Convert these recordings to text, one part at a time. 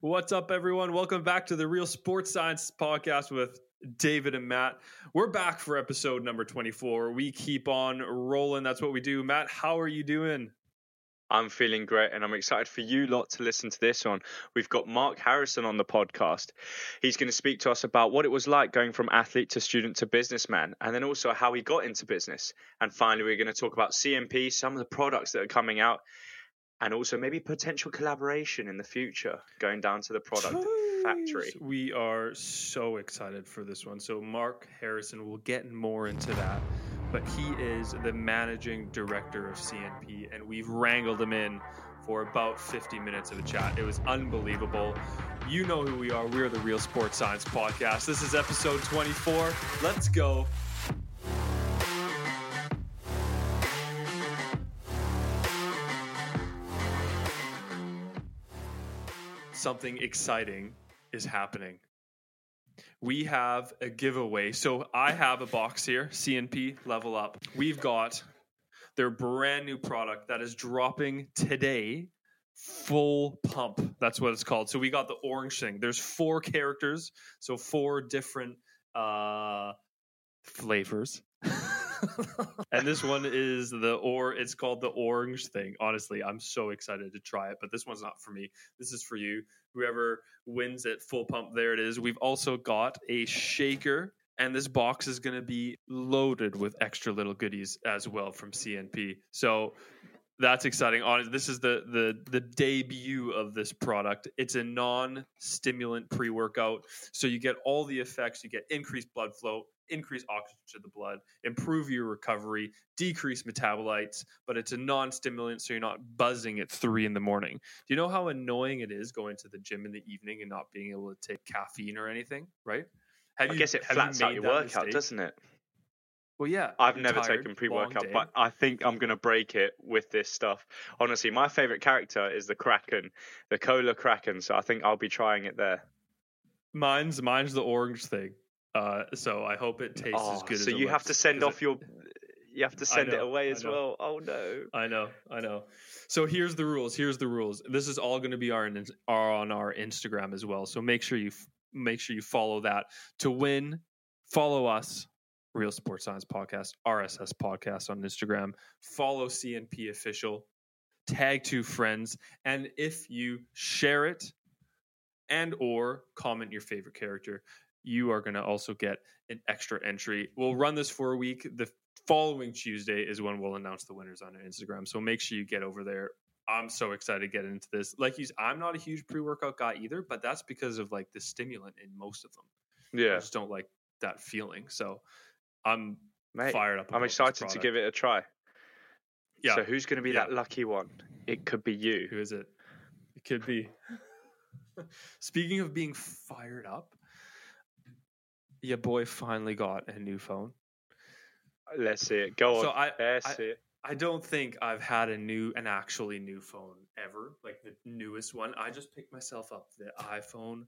What's up, everyone? Welcome back to the Real Sports Science Podcast with David and Matt. We're back for episode number 24. We keep on rolling. That's what we do. Matt, how are you doing? I'm feeling great and I'm excited for you lot to listen to this one. We've got Mark Harrison on the podcast. He's going to speak to us about what it was like going from athlete to student to businessman and then also how he got into business. And finally, we're going to talk about CNP, some of the products that are coming out, and also maybe potential collaboration in the future going down to the product factory. We are so excited for this one. So, Mark Harrison, we'll get more into that, but he is the managing director of CNP, and we've wrangled him in for about 50 minutes of a chat. It was unbelievable. You know who we are. We're the Real Sports Science Podcast. This is episode 24. Let's go. Something exciting is happening. We have a giveaway. So I have a box here, CNP Level Up. We've got their brand new product that is dropping today. Full pump. That's what it's called. So we got the orange thing. There's four characters, so four different uh flavors. and this one is the or it's called the orange thing. Honestly, I'm so excited to try it, but this one's not for me. This is for you. Whoever wins at full pump, there it is. We've also got a shaker, and this box is going to be loaded with extra little goodies as well from CNP. So that's exciting. On this is the the the debut of this product. It's a non-stimulant pre-workout, so you get all the effects. You get increased blood flow, increase oxygen to the blood, improve your recovery, decrease metabolites, but it's a non stimulant, so you're not buzzing at three in the morning. Do you know how annoying it is going to the gym in the evening and not being able to take caffeine or anything, right? Have I you, guess it flats out your workout, mistake? doesn't it? Well, yeah. I've never tired, taken pre workout, but I think I'm going to break it with this stuff. Honestly, my favorite character is the Kraken, the Cola Kraken. So I think I'll be trying it there. Mine's mine's the orange thing. Uh, so I hope it tastes oh, as good. So as you have to send off it, your, you have to send know, it away as well. Oh no! I know, I know. So here's the rules. Here's the rules. This is all going to be our, our on our Instagram as well. So make sure you make sure you follow that to win. Follow us, Real Sports Science Podcast, RSS Podcast on Instagram. Follow CNP Official. Tag two friends, and if you share it and or comment your favorite character you are going to also get an extra entry. We'll run this for a week. The following Tuesday is when we'll announce the winners on Instagram. So make sure you get over there. I'm so excited to get into this. Like you, I'm not a huge pre-workout guy either, but that's because of like the stimulant in most of them. Yeah, I just don't like that feeling. So I'm Mate, fired up. I'm excited to give it a try. Yeah. So who's going to be yeah. that lucky one? It could be you. Who is it? It could be. Speaking of being fired up, your boy finally got a new phone. Let's see it. Go so on. I, Let's I, see it. I don't think I've had a new, an actually new phone ever, like the newest one. I just picked myself up the iPhone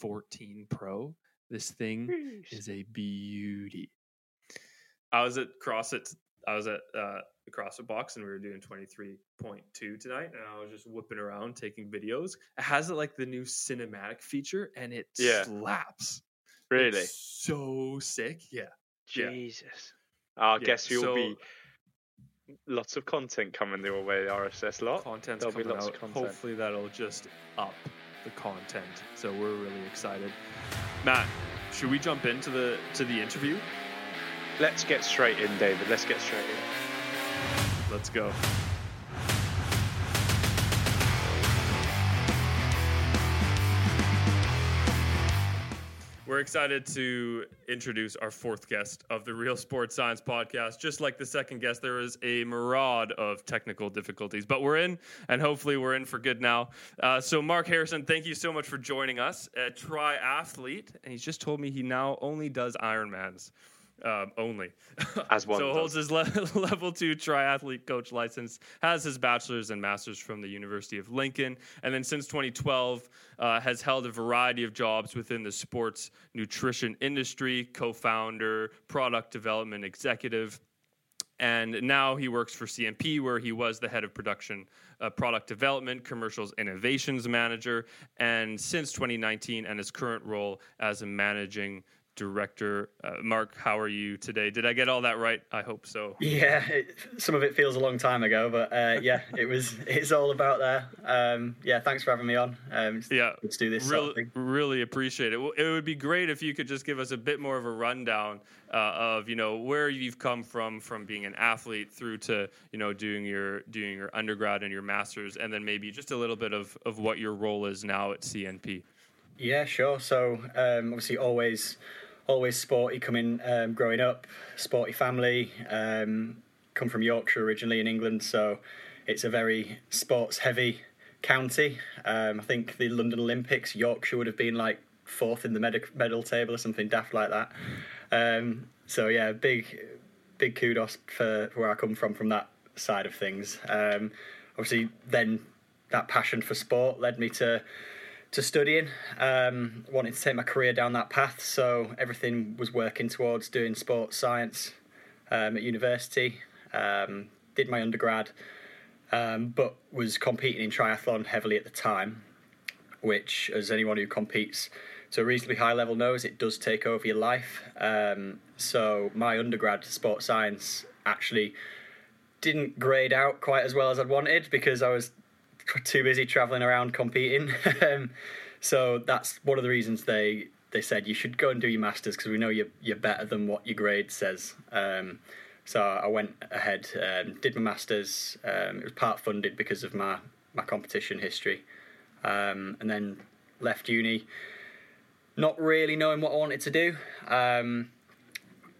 14 Pro. This thing Jeez. is a beauty. I was at CrossFit. I was at uh, the CrossFit box, and we were doing 23.2 tonight. And I was just whipping around taking videos. It has like the new cinematic feature, and it yeah. slaps. Really? It's so sick. Yeah. Jesus. Oh, yeah. I guess you'll so, be lots of content coming your way, the RSS lot. Content's There'll coming out. Content. Hopefully that'll just up the content. So we're really excited. Matt, should we jump into the to the interview? Let's get straight in, David. Let's get straight in. Let's go. We're excited to introduce our fourth guest of the Real Sports Science podcast. Just like the second guest, there is a mirage of technical difficulties, but we're in, and hopefully we're in for good now. Uh, so, Mark Harrison, thank you so much for joining us, a triathlete, and he's just told me he now only does Ironmans um, only. As one. so holds his le- level two triathlete coach license, has his bachelor's and master's from the University of Lincoln, and then since 2012 uh, has held a variety of jobs within the sports nutrition industry, co-founder, product development executive. and now he works for CNP, where he was the head of production, uh, product development, commercials innovations manager, and since 2019, and his current role as a managing director. Uh, Mark, how are you today? Did I get all that right? I hope so. Yeah, it, some of it feels a long time ago, but uh, yeah, it was. It's all about there. Um, yeah, thanks for having me on. Um, yeah, let's do this. Really, sort of really appreciate it. It would be great if you could just give us a bit more of a rundown uh, of you know where you've come from, from being an athlete through to you know doing your doing your undergrad and your masters, and then maybe just a little bit of of what your role is now at CNP. Yeah, sure. So um, obviously, always always sporty coming um, growing up, sporty family. Um, come from Yorkshire originally in England, so it's a very sports heavy county. Um, I think the London Olympics, Yorkshire would have been like fourth in the med- medal table or something daft like that. Um, so yeah, big big kudos for, where I come from from that side of things. Um, obviously, then that passion for sport led me to to studying, um, wanted to take my career down that path. So everything was working towards doing sports science um, at university. Um, did my undergrad, um, but was competing in triathlon heavily at the time. Which, as anyone who competes to a reasonably high level knows, it does take over your life. Um, so my undergrad sports science actually didn't grade out quite as well as I'd wanted because I was too busy traveling around competing. um, so that's one of the reasons they they said you should go and do your masters because we know you're you're better than what your grade says. Um, so I went ahead, um, did my masters. Um, it was part funded because of my my competition history, um, and then left uni, not really knowing what I wanted to do. Um,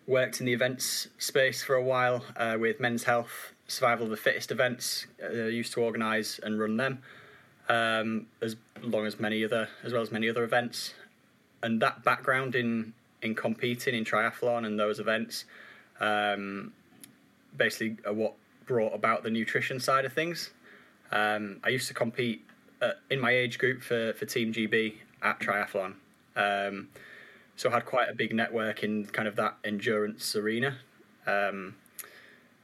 worked in the events space for a while uh, with Men's Health survival of the fittest events. Uh, used to organise and run them, um, as long as many other as well as many other events. And that background in in competing in triathlon and those events, um, basically, what brought about the nutrition side of things. Um, I used to compete uh, in my age group for for Team GB at triathlon. Um, so I had quite a big network in kind of that endurance arena. Um,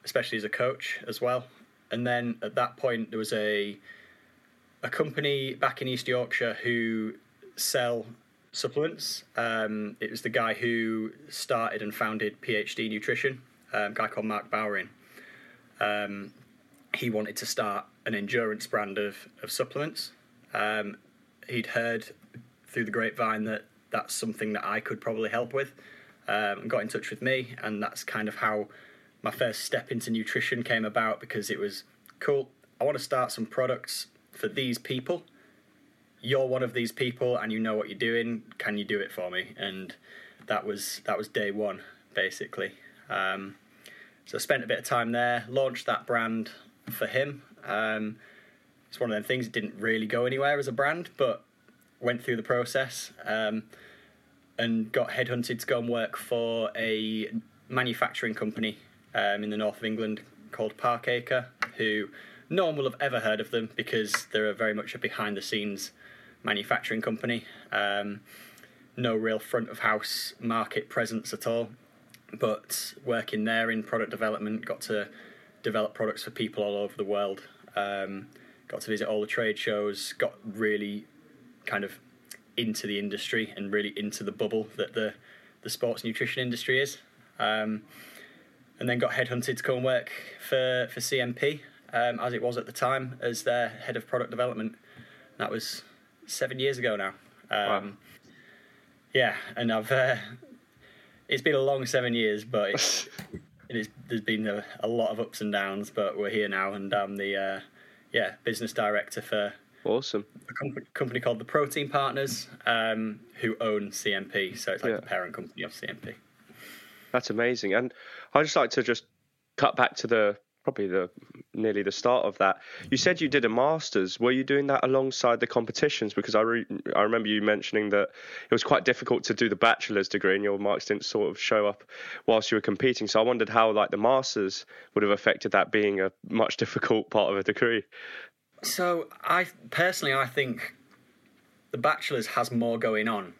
especially as a coach as well. And then at that point, there was a a company back in East Yorkshire who sell supplements. Um, it was the guy who started and founded PhD Nutrition, um, a guy called Mark Bowering. Um, he wanted to start an endurance brand of, of supplements. Um, he'd heard through the grapevine that that's something that I could probably help with um, and got in touch with me, and that's kind of how my first step into nutrition came about because it was cool. I want to start some products for these people. You're one of these people, and you know what you're doing. Can you do it for me? And that was that was day one, basically. Um, so I spent a bit of time there, launched that brand for him. Um, it's one of them things. It didn't really go anywhere as a brand, but went through the process um, and got headhunted to go and work for a manufacturing company um, in the north of England called Parkacre, who no one will have ever heard of them because they're a very much a behind the scenes manufacturing company. Um, no real front of house market presence at all. But working there in product development, got to develop products for people all over the world. Um, got to visit all the trade shows, got really kind of into the industry and really into the bubble that the, the sports nutrition industry is. Um, and then got headhunted to come and work for for CNP um, as it was at the time as their head of product development. That was seven years ago now. Um, wow. Yeah, and I've uh, it's been a long seven years, but it's, it is, there's been a, a, lot of ups and downs. But we're here now, and I'm the uh, yeah business director for awesome a company, company called the Protein Partners, um, who own CNP. So it's like yeah. the parent company of CNP. That's amazing. And I'd just like to just cut back to the probably the nearly the start of that. You said you did a masters. Were you doing that alongside the competitions? Because I re- I remember you mentioning that it was quite difficult to do the bachelor's degree, and your marks didn't sort of show up whilst you were competing. So I wondered how like the masters would have affected that being a much difficult part of a degree. So I personally, I think the bachelor's has more going on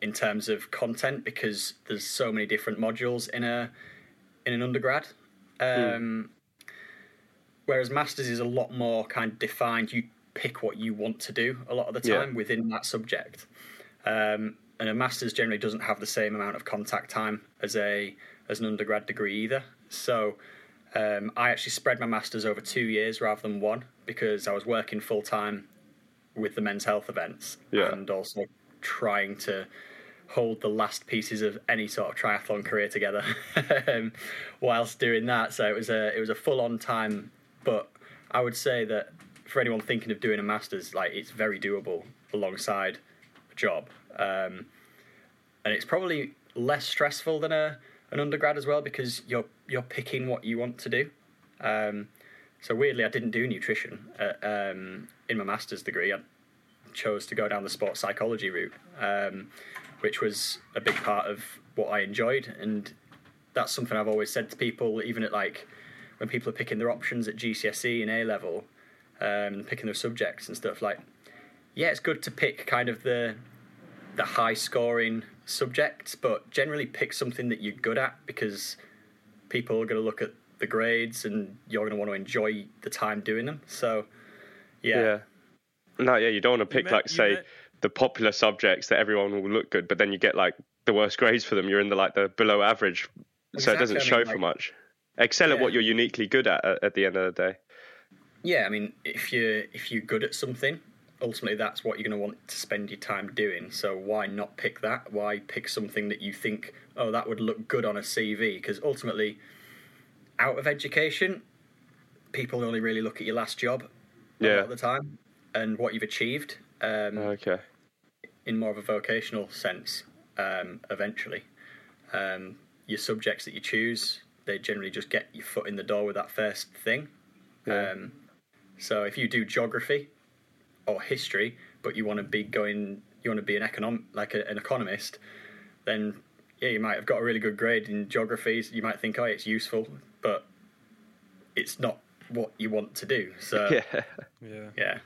in terms of content because there's so many different modules in a in an undergrad. Um, Whereas masters is a lot more kind of defined. You pick what you want to do a lot of the Yeah. time within that subject. Um, and a master's generally doesn't have the same amount of contact time as a as an undergrad degree either. So um, I actually spread my masters over two years rather than one because I was working full time with the men's health events Yeah. and also trying to hold the last pieces of any sort of triathlon career together um, whilst doing that. So it was a it was a full on time, but I would say that for anyone thinking of doing a masters, like it's very doable alongside a job, um, and it's probably less stressful than a an undergrad as well because you're you're picking what you want to do. Um, so weirdly, I didn't do nutrition uh, um, in my master's degree. I chose to go down the sports psychology route, um, which was a big part of what I enjoyed, and that's something I've always said to people, even at like when people are picking their options at GCSE and A level, um, picking their subjects and stuff. Like, yeah, it's good to pick kind of the the high scoring subjects, but generally pick something that you're good at because people are going to look at the grades and you're going to want to enjoy the time doing them. So, yeah, Yeah. No, yeah, you don't want to pick met- like you say met- the popular subjects that everyone will look good, but then you get like the worst grades for them. You're in the like the below average, so it doesn't Exactly, I show mean, for like- much. Excel at what you're uniquely good at, at at the end of the day. yeah. I mean, if you if you're good at something, ultimately that's what you're going to want to spend your time doing. So why not pick that? Why pick something that you think, oh, that would look good on a CV? Because ultimately, out of education, people only really look at your last job a lot of the time and what you've achieved. Um, Okay. In more of a vocational sense um, eventually. Um, your subjects that you choose, they generally just get your foot in the door with that first thing. Yeah. Um, so if you do geography or history, but you want to be going, you want to be an econom like a, an economist, then yeah, you might have got a really good grade in geography. You might think, oh, it's useful, but it's not what you want to do. So Yeah. Yeah. yeah,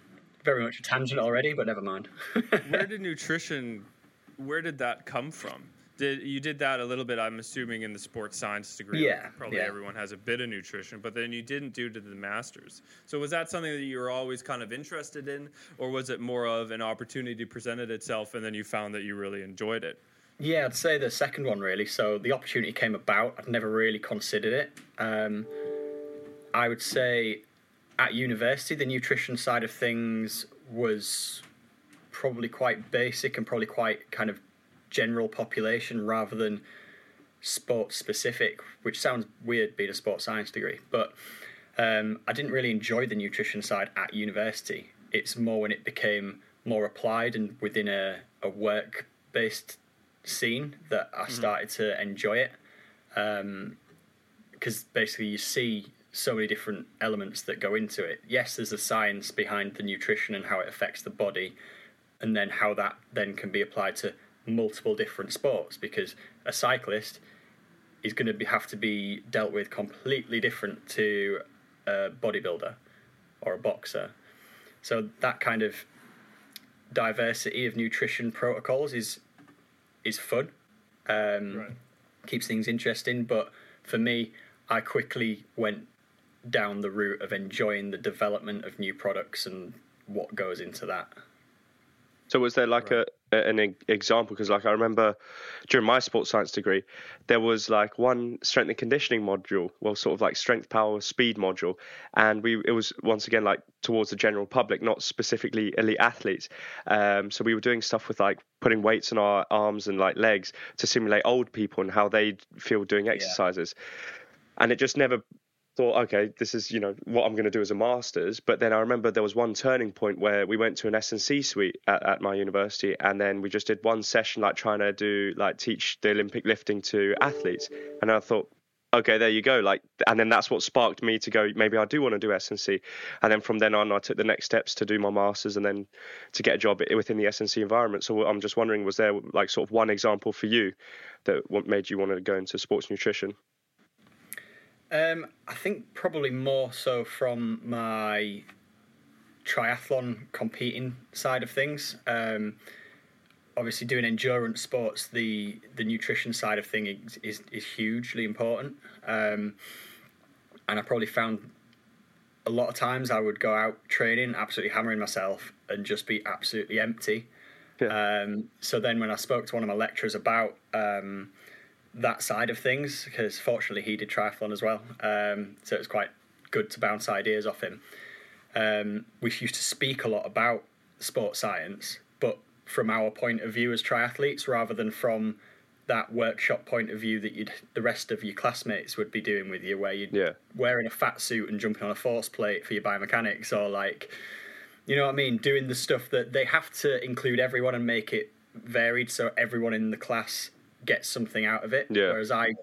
very much a tangent already, but never mind. where did nutrition where did that come from did you did that a little bit i'm assuming in the sports science degree Yeah, probably yeah. everyone has a bit of nutrition but then you didn't do to the masters so was that something that you were always kind of interested in or was it more of an opportunity presented itself and then you found that you really enjoyed it Yeah, I'd say the second one really. So the opportunity came about. I'd never really considered it. Um, I would say at university, the nutrition side of things was probably quite basic and probably quite kind of general population rather than sports specific, which sounds weird being a sports science degree. But um, I didn't really enjoy the nutrition side at university. It's more when it became more applied and within a, a work based scene that I started to enjoy it. Because basically, you see so many different elements that go into it. Yes, there's a science behind the nutrition and how it affects the body, and then how that then can be applied to multiple different sports. Because a cyclist is going to be, have to be dealt with completely different to a bodybuilder or a boxer. So that kind of diversity of nutrition protocols is is fun. Um, Keeps things interesting, but for me, I quickly went down the route of enjoying the development of new products and what goes into that. So was there like a, a an example? Because like I remember during my sports science degree, there was like one strength and conditioning module, well, sort of like strength, power, speed module, and we it was once again like towards the general public, not specifically elite athletes. Um, so we were doing stuff with like putting weights on our arms and like legs to simulate old people and how they feel doing exercises, and it just never thought, okay, this is you know what I'm going to do as a masters. But then I remember there was one turning point where we went to an S and C suite at, at my university, and then we just did one session like trying to do like teach the Olympic lifting to athletes, and I thought. Okay, there you go. Like, and then that's what sparked me to go. Maybe I do want to do S and C, and then from then on, I took the next steps to do my masters, and then to get a job within the S and C environment. So I'm just wondering, was there like sort of one example for you that what made you want to go into sports nutrition? Um, I think probably more so from my triathlon competing side of things. Um, obviously, doing endurance sports, the the nutrition side of thing is is, is hugely important. Um, and I probably found a lot of times I would go out training, absolutely hammering myself, and just be absolutely empty. Yeah. Um, so then, when I spoke to one of my lecturers about um, that side of things, because fortunately he did triathlon as well, um, so it was quite good to bounce ideas off him. Um, we used to speak a lot about sports science, but from our point of view as triathletes, rather than from that workshop point of view that you'd the rest of your classmates would be doing with you, where you're Yeah. wearing a fat suit and jumping on a force plate for your biomechanics, or like, you know what I mean, doing the stuff that they have to include everyone and make it varied so everyone in the class gets something out of it. Yeah. Whereas I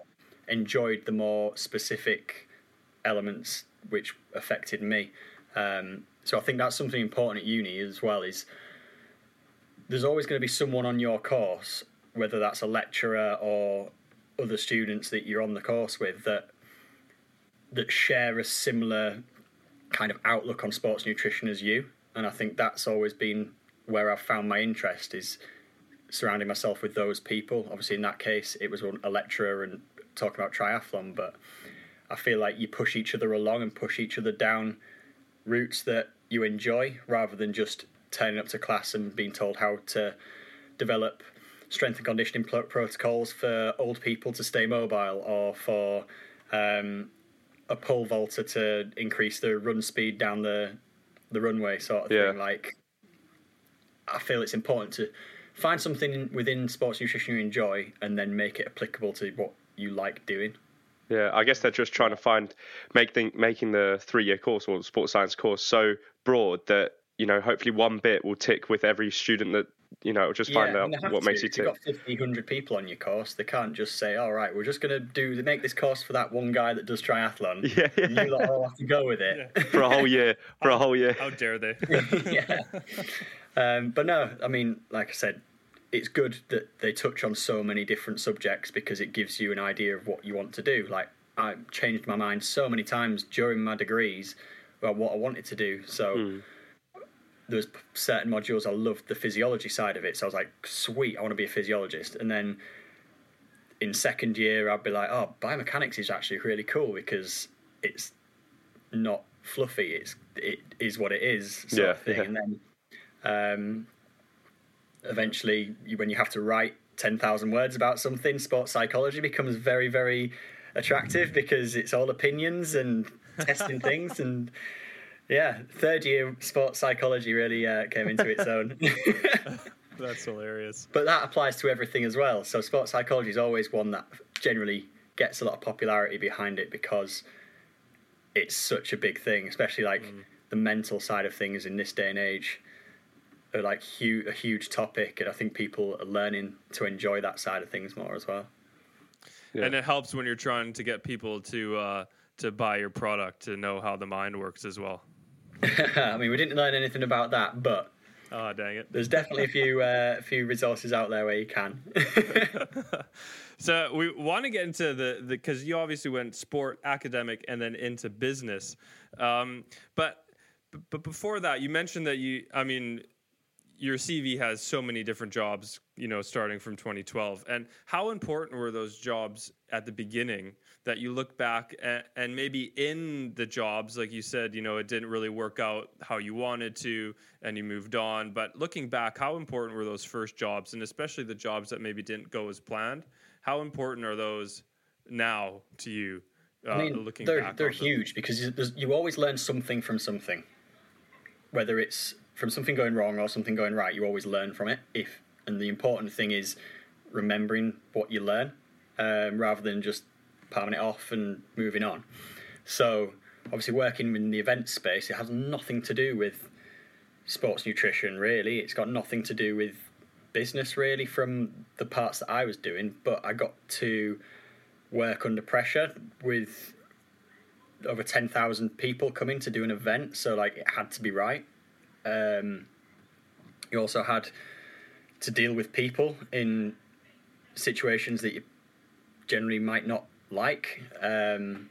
enjoyed the more specific elements which affected me. Um, so I think that's something important at uni as well. Is there's always going to be someone on your course, whether that's a lecturer or other students that you're on the course with, that that share a similar kind of outlook on sports nutrition as you. And I think that's always been where I've found my interest is surrounding myself with those people. Obviously, in that case, it was a lecturer and talking about triathlon, but I feel like you push each other along and push each other down routes that you enjoy rather than just turning up to class and being told how to develop strength and conditioning pro- protocols for old people to stay mobile or for um, a pole vaulter to increase the run speed down the the runway sort of Yeah. thing like I feel it's important to find something within sports nutrition you enjoy and then make it applicable to what you like doing. Yeah, I guess they're just trying to find make the, making the three year course or the sports science course so broad that you know hopefully one bit will tick with every student that you know just find and out what to. makes you If You've got 50, 100 people on your course. They can't just say, "All right, we're just going to do make this course for that one guy that does triathlon." Yeah, And you lot yeah. all have to go with it. for a whole year. For a whole year. How dare they? yeah. Um, but no, I mean, like I said, it's good that they touch on so many different subjects because it gives you an idea of what you want to do. Like I changed my mind so many times during my degrees about what I wanted to do. So there was certain modules I loved the physiology side of it. So I was like, sweet, I want to be a physiologist. And then in second year, I'd be like, oh, biomechanics is actually really cool because it's not fluffy. It's it is what it is sort Yeah, of thing. yeah. And then um, eventually, you, when you have to write ten thousand words about something, sports psychology becomes very very attractive because it's all opinions and testing things and. Yeah, third year sports psychology really uh, came into its own. That's hilarious. but that applies to everything as well. So sports psychology is always one that generally gets a lot of popularity behind it because it's such a big thing, especially like the mental side of things in this day and age like hu- a huge topic, and I think people are learning to enjoy that side of things more as well. Yeah. And it helps when you're trying to get people to uh, to buy your product to know how the mind works as well. I mean, we didn't learn anything about that, but Oh, dang it. there's definitely a few uh, a few resources out there where you can. So we want to get into the because you obviously went sport, academic, and then into business. Um, but but before that, you mentioned that you, I mean, your CV has so many different jobs. You know, starting from 2012, and how important were those jobs at the beginning? That you look back and, and maybe in the jobs, like you said, you know, it didn't really work out how you wanted to, and you moved on. But looking back, how important were those first jobs, and especially the jobs that maybe didn't go as planned? How important are those now to you? Uh, I mean, looking they're back, they're huge because you always learn something from something, whether it's from something going wrong or something going right. You always learn from it. If and the important thing is remembering what you learn, um, rather than just palming it off and moving on. So obviously, working in the event space, it has nothing to do with sports nutrition. Really, it's got nothing to do with business really from the parts that I was doing. But I got to work under pressure with over 10,000 people coming to do an event, so like it had to be right. Um, you also had to deal with people in situations that you generally might not like, um,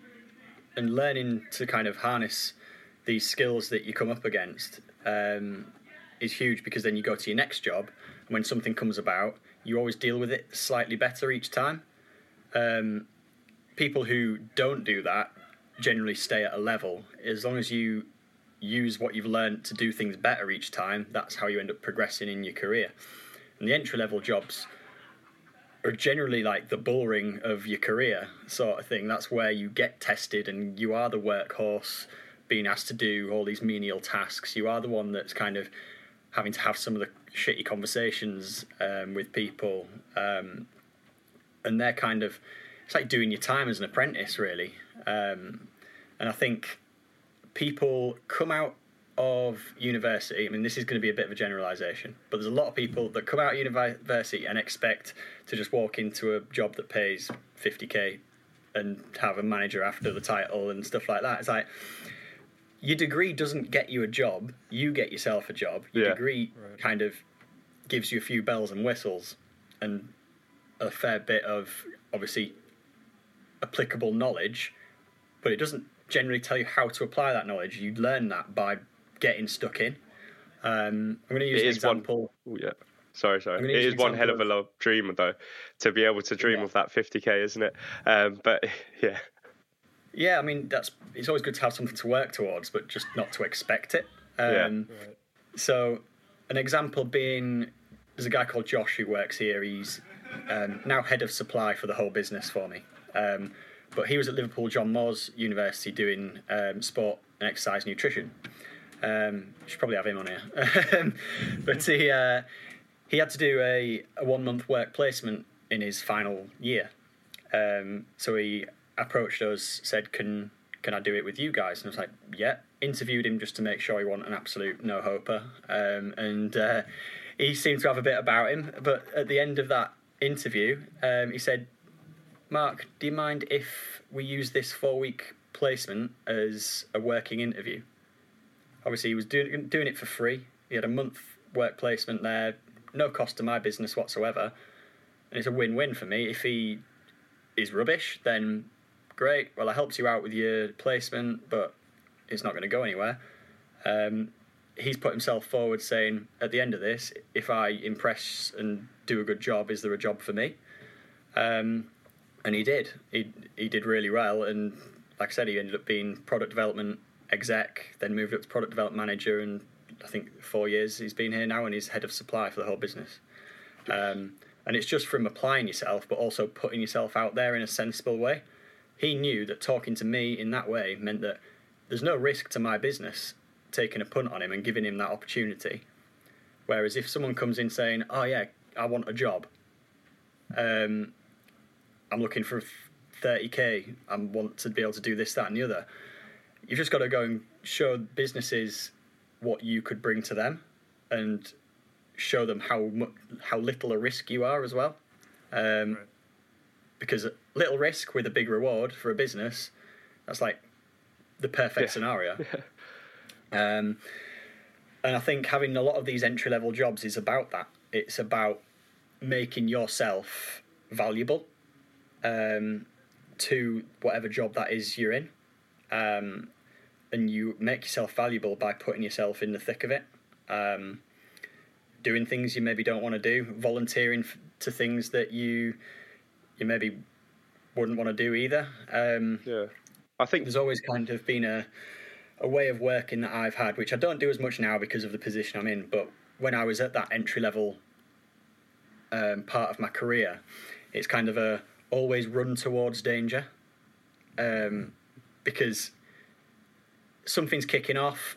and learning to kind of harness these skills that you come up against um, is huge because then you go to your next job, and when something comes about, you always deal with it slightly better each time. Um, people who don't do that generally stay at a level. As long as you use what you've learned to do things better each time, that's how you end up progressing in your career. And the entry level jobs are generally like the bullring of your career sort of thing. That's where you get tested and you are the workhorse being asked to do all these menial tasks. You are the one that's kind of having to have some of the shitty conversations um, with people. Um, and they're kind of, it's like doing your time as an apprentice, really. Um, and I think people come out of university, I mean, this is going to be a bit of a generalisation, but there's a lot of people that come out of university and expect to just walk into a job that pays 50k and have a manager after the title and stuff like that. It's like your degree doesn't get you a job, you get yourself a job. Your Yeah. degree Right. kind of gives you a few bells and whistles and a fair bit of obviously applicable knowledge, but it doesn't generally tell you how to apply that knowledge. You learn that by getting stuck in. Um, I'm going to use It an is one- example. Ooh, yeah. Sorry, sorry. I'm It gonna use is an one hell of a example love dream, though, to be able to dream Yeah. of that 50k, isn't it? Um, but yeah, Yeah, I mean that's it's always good to have something to work towards, but just not to expect it. Yeah. Um, Right. So, an example being there's a guy called Josh who works here. He's um, now head of supply for the whole business for me. Um, but he was at Liverpool John Moores University doing um, sport and exercise nutrition. Um, should probably have him on here. but he uh, he had to do a, a one month work placement in his final year. Um, so he approached us, said, "Can can I do it with you guys?" And I was like, "Yeah." Interviewed him just to make sure he wasn't an absolute no hoper, um, and uh, he seemed to have a bit about him. But at the end of that interview, um, he said, "Mark, do you mind if we use this four week placement as a working interview?" Obviously, he was doing doing it for free. He had a month work placement there, no cost to my business whatsoever, and it's a win win for me. If he is rubbish, then great. Well, I helped you out with your placement, but it's not going to go anywhere. Um, he's put himself forward saying, at the end of this, if I impress and do a good job, is there a job for me? Um, and he did. He he did really well, and like I said, he ended up being product development exec, then moved up to product development manager, and I think four years he's been here now, and he's head of supply for the whole business. Um, and it's just from applying yourself, but also putting yourself out there in a sensible way. He knew that talking to me in that way meant that there's no risk to my business taking a punt on him and giving him that opportunity. Whereas if someone comes in saying, "Oh yeah, I want a job," um, I'm looking for 30k, I want to be able to do this, that, and the other. You've just got to go and show businesses what you could bring to them, and show them how how little a risk you are as well. Um, Right. Because little risk with a big reward for a business, that's like the perfect Yeah. scenario. Um, and I think having a lot of these entry level jobs is about that. It's about making yourself valuable um, to whatever job that is you're in. Um, and you make yourself valuable by putting yourself in the thick of it. Um, doing things you maybe don't want to do, volunteering f- to things that you you maybe wouldn't want to do either. Um, yeah. I think there's always kind of been a a way of working that I've had, which I don't do as much now because of the position I'm in. But when I was at that entry level um, part of my career, it's kind of a always run towards danger, um, because something's kicking off.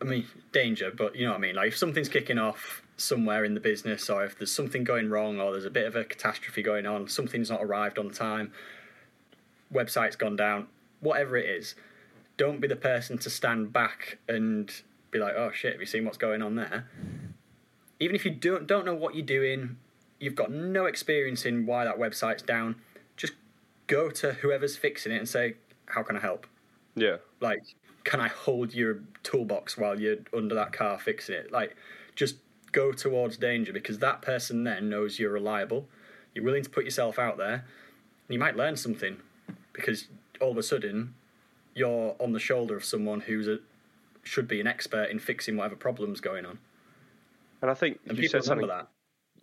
I mean, danger, but you know what I mean. Like if something's kicking off somewhere in the business, or if there's something going wrong, or there's a bit of a catastrophe going on, something's not arrived on time, website's gone down, whatever it is, don't be the person to stand back and be like, "Oh shit, have you seen what's going on there?" Even if you don't don't know what you're doing, you've got no experience in why that website's down, just go to whoever's fixing it and say, "How can I help?" yeah. like can i hold your toolbox while you're under that car fixing it like just go towards danger because that person then knows you're reliable you're willing to put yourself out there and you might learn something because all of a sudden you're on the shoulder of someone who's a should be an expert in fixing whatever problem's going on And I think and you said something. that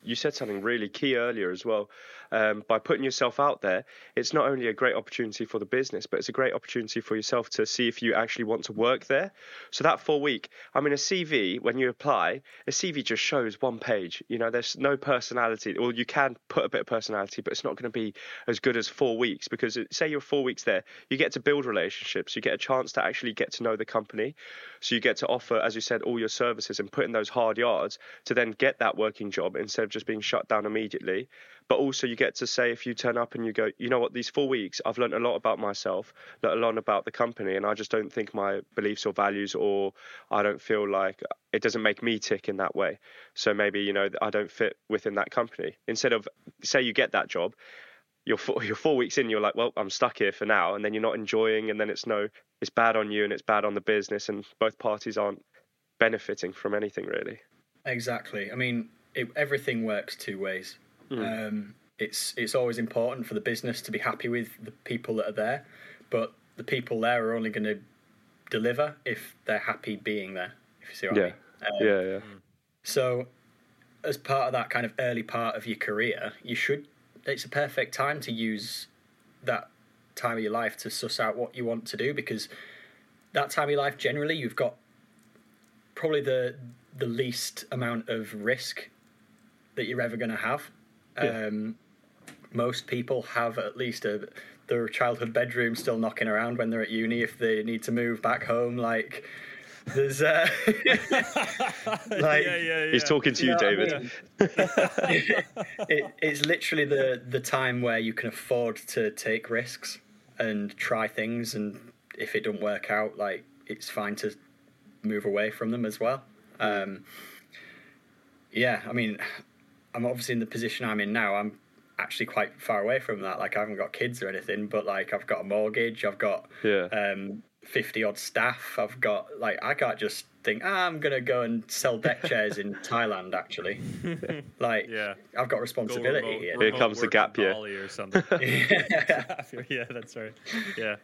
you said something really key earlier as well. Um, by putting yourself out there, it's not only a great opportunity for the business, but it's a great opportunity for yourself to see if you actually want to work there. So that four week, I mean, a CV when you apply, a CV just shows one page. You know, there's no personality. Well, you can put a bit of personality, but it's not going to be as good as four weeks because say you're four weeks there, you get to build relationships, you get a chance to actually get to know the company, so you get to offer, as you said, all your services and put in those hard yards to then get that working job instead of just being shut down immediately. But also, you get to say if you turn up and you go, you know what, these four weeks, I've learned a lot about myself, learned a lot about the company, and I just don't think my beliefs or values, or I don't feel like it doesn't make me tick in that way. So maybe, you know, I don't fit within that company. Instead of, say, you get that job, you're four, you're four weeks in, you're like, well, I'm stuck here for now, and then you're not enjoying, and then it's no, it's bad on you and it's bad on the business, and both parties aren't benefiting from anything really. Exactly. I mean, it, everything works two ways. Mm. Um, it's it's always important for the business to be happy with the people that are there, but the people there are only going to deliver if they're happy being there. If you see what yeah. I mean. Um, yeah, yeah. So, as part of that kind of early part of your career, you should. It's a perfect time to use that time of your life to suss out what you want to do because that time of your life generally you've got probably the the least amount of risk that you're ever going to have. Yeah. Um, most people have at least a their childhood bedroom still knocking around when they're at uni if they need to move back home. Like there's uh, like yeah, yeah, yeah. he's talking to you, you know David. I mean? it, it's literally the the time where you can afford to take risks and try things, and if it don't work out, like it's fine to move away from them as well. Um, yeah, I mean, I'm obviously in the position I'm in now. I'm actually quite far away from that. Like I haven't got kids or anything, but like I've got a mortgage. I've got yeah. um, fifty odd staff. I've got like I can't just think ah, I'm gonna go and sell deck chairs in Thailand. Actually, like yeah, I've got responsibility remote, here. Here comes the gap year or something. yeah. yeah, that's right. Yeah.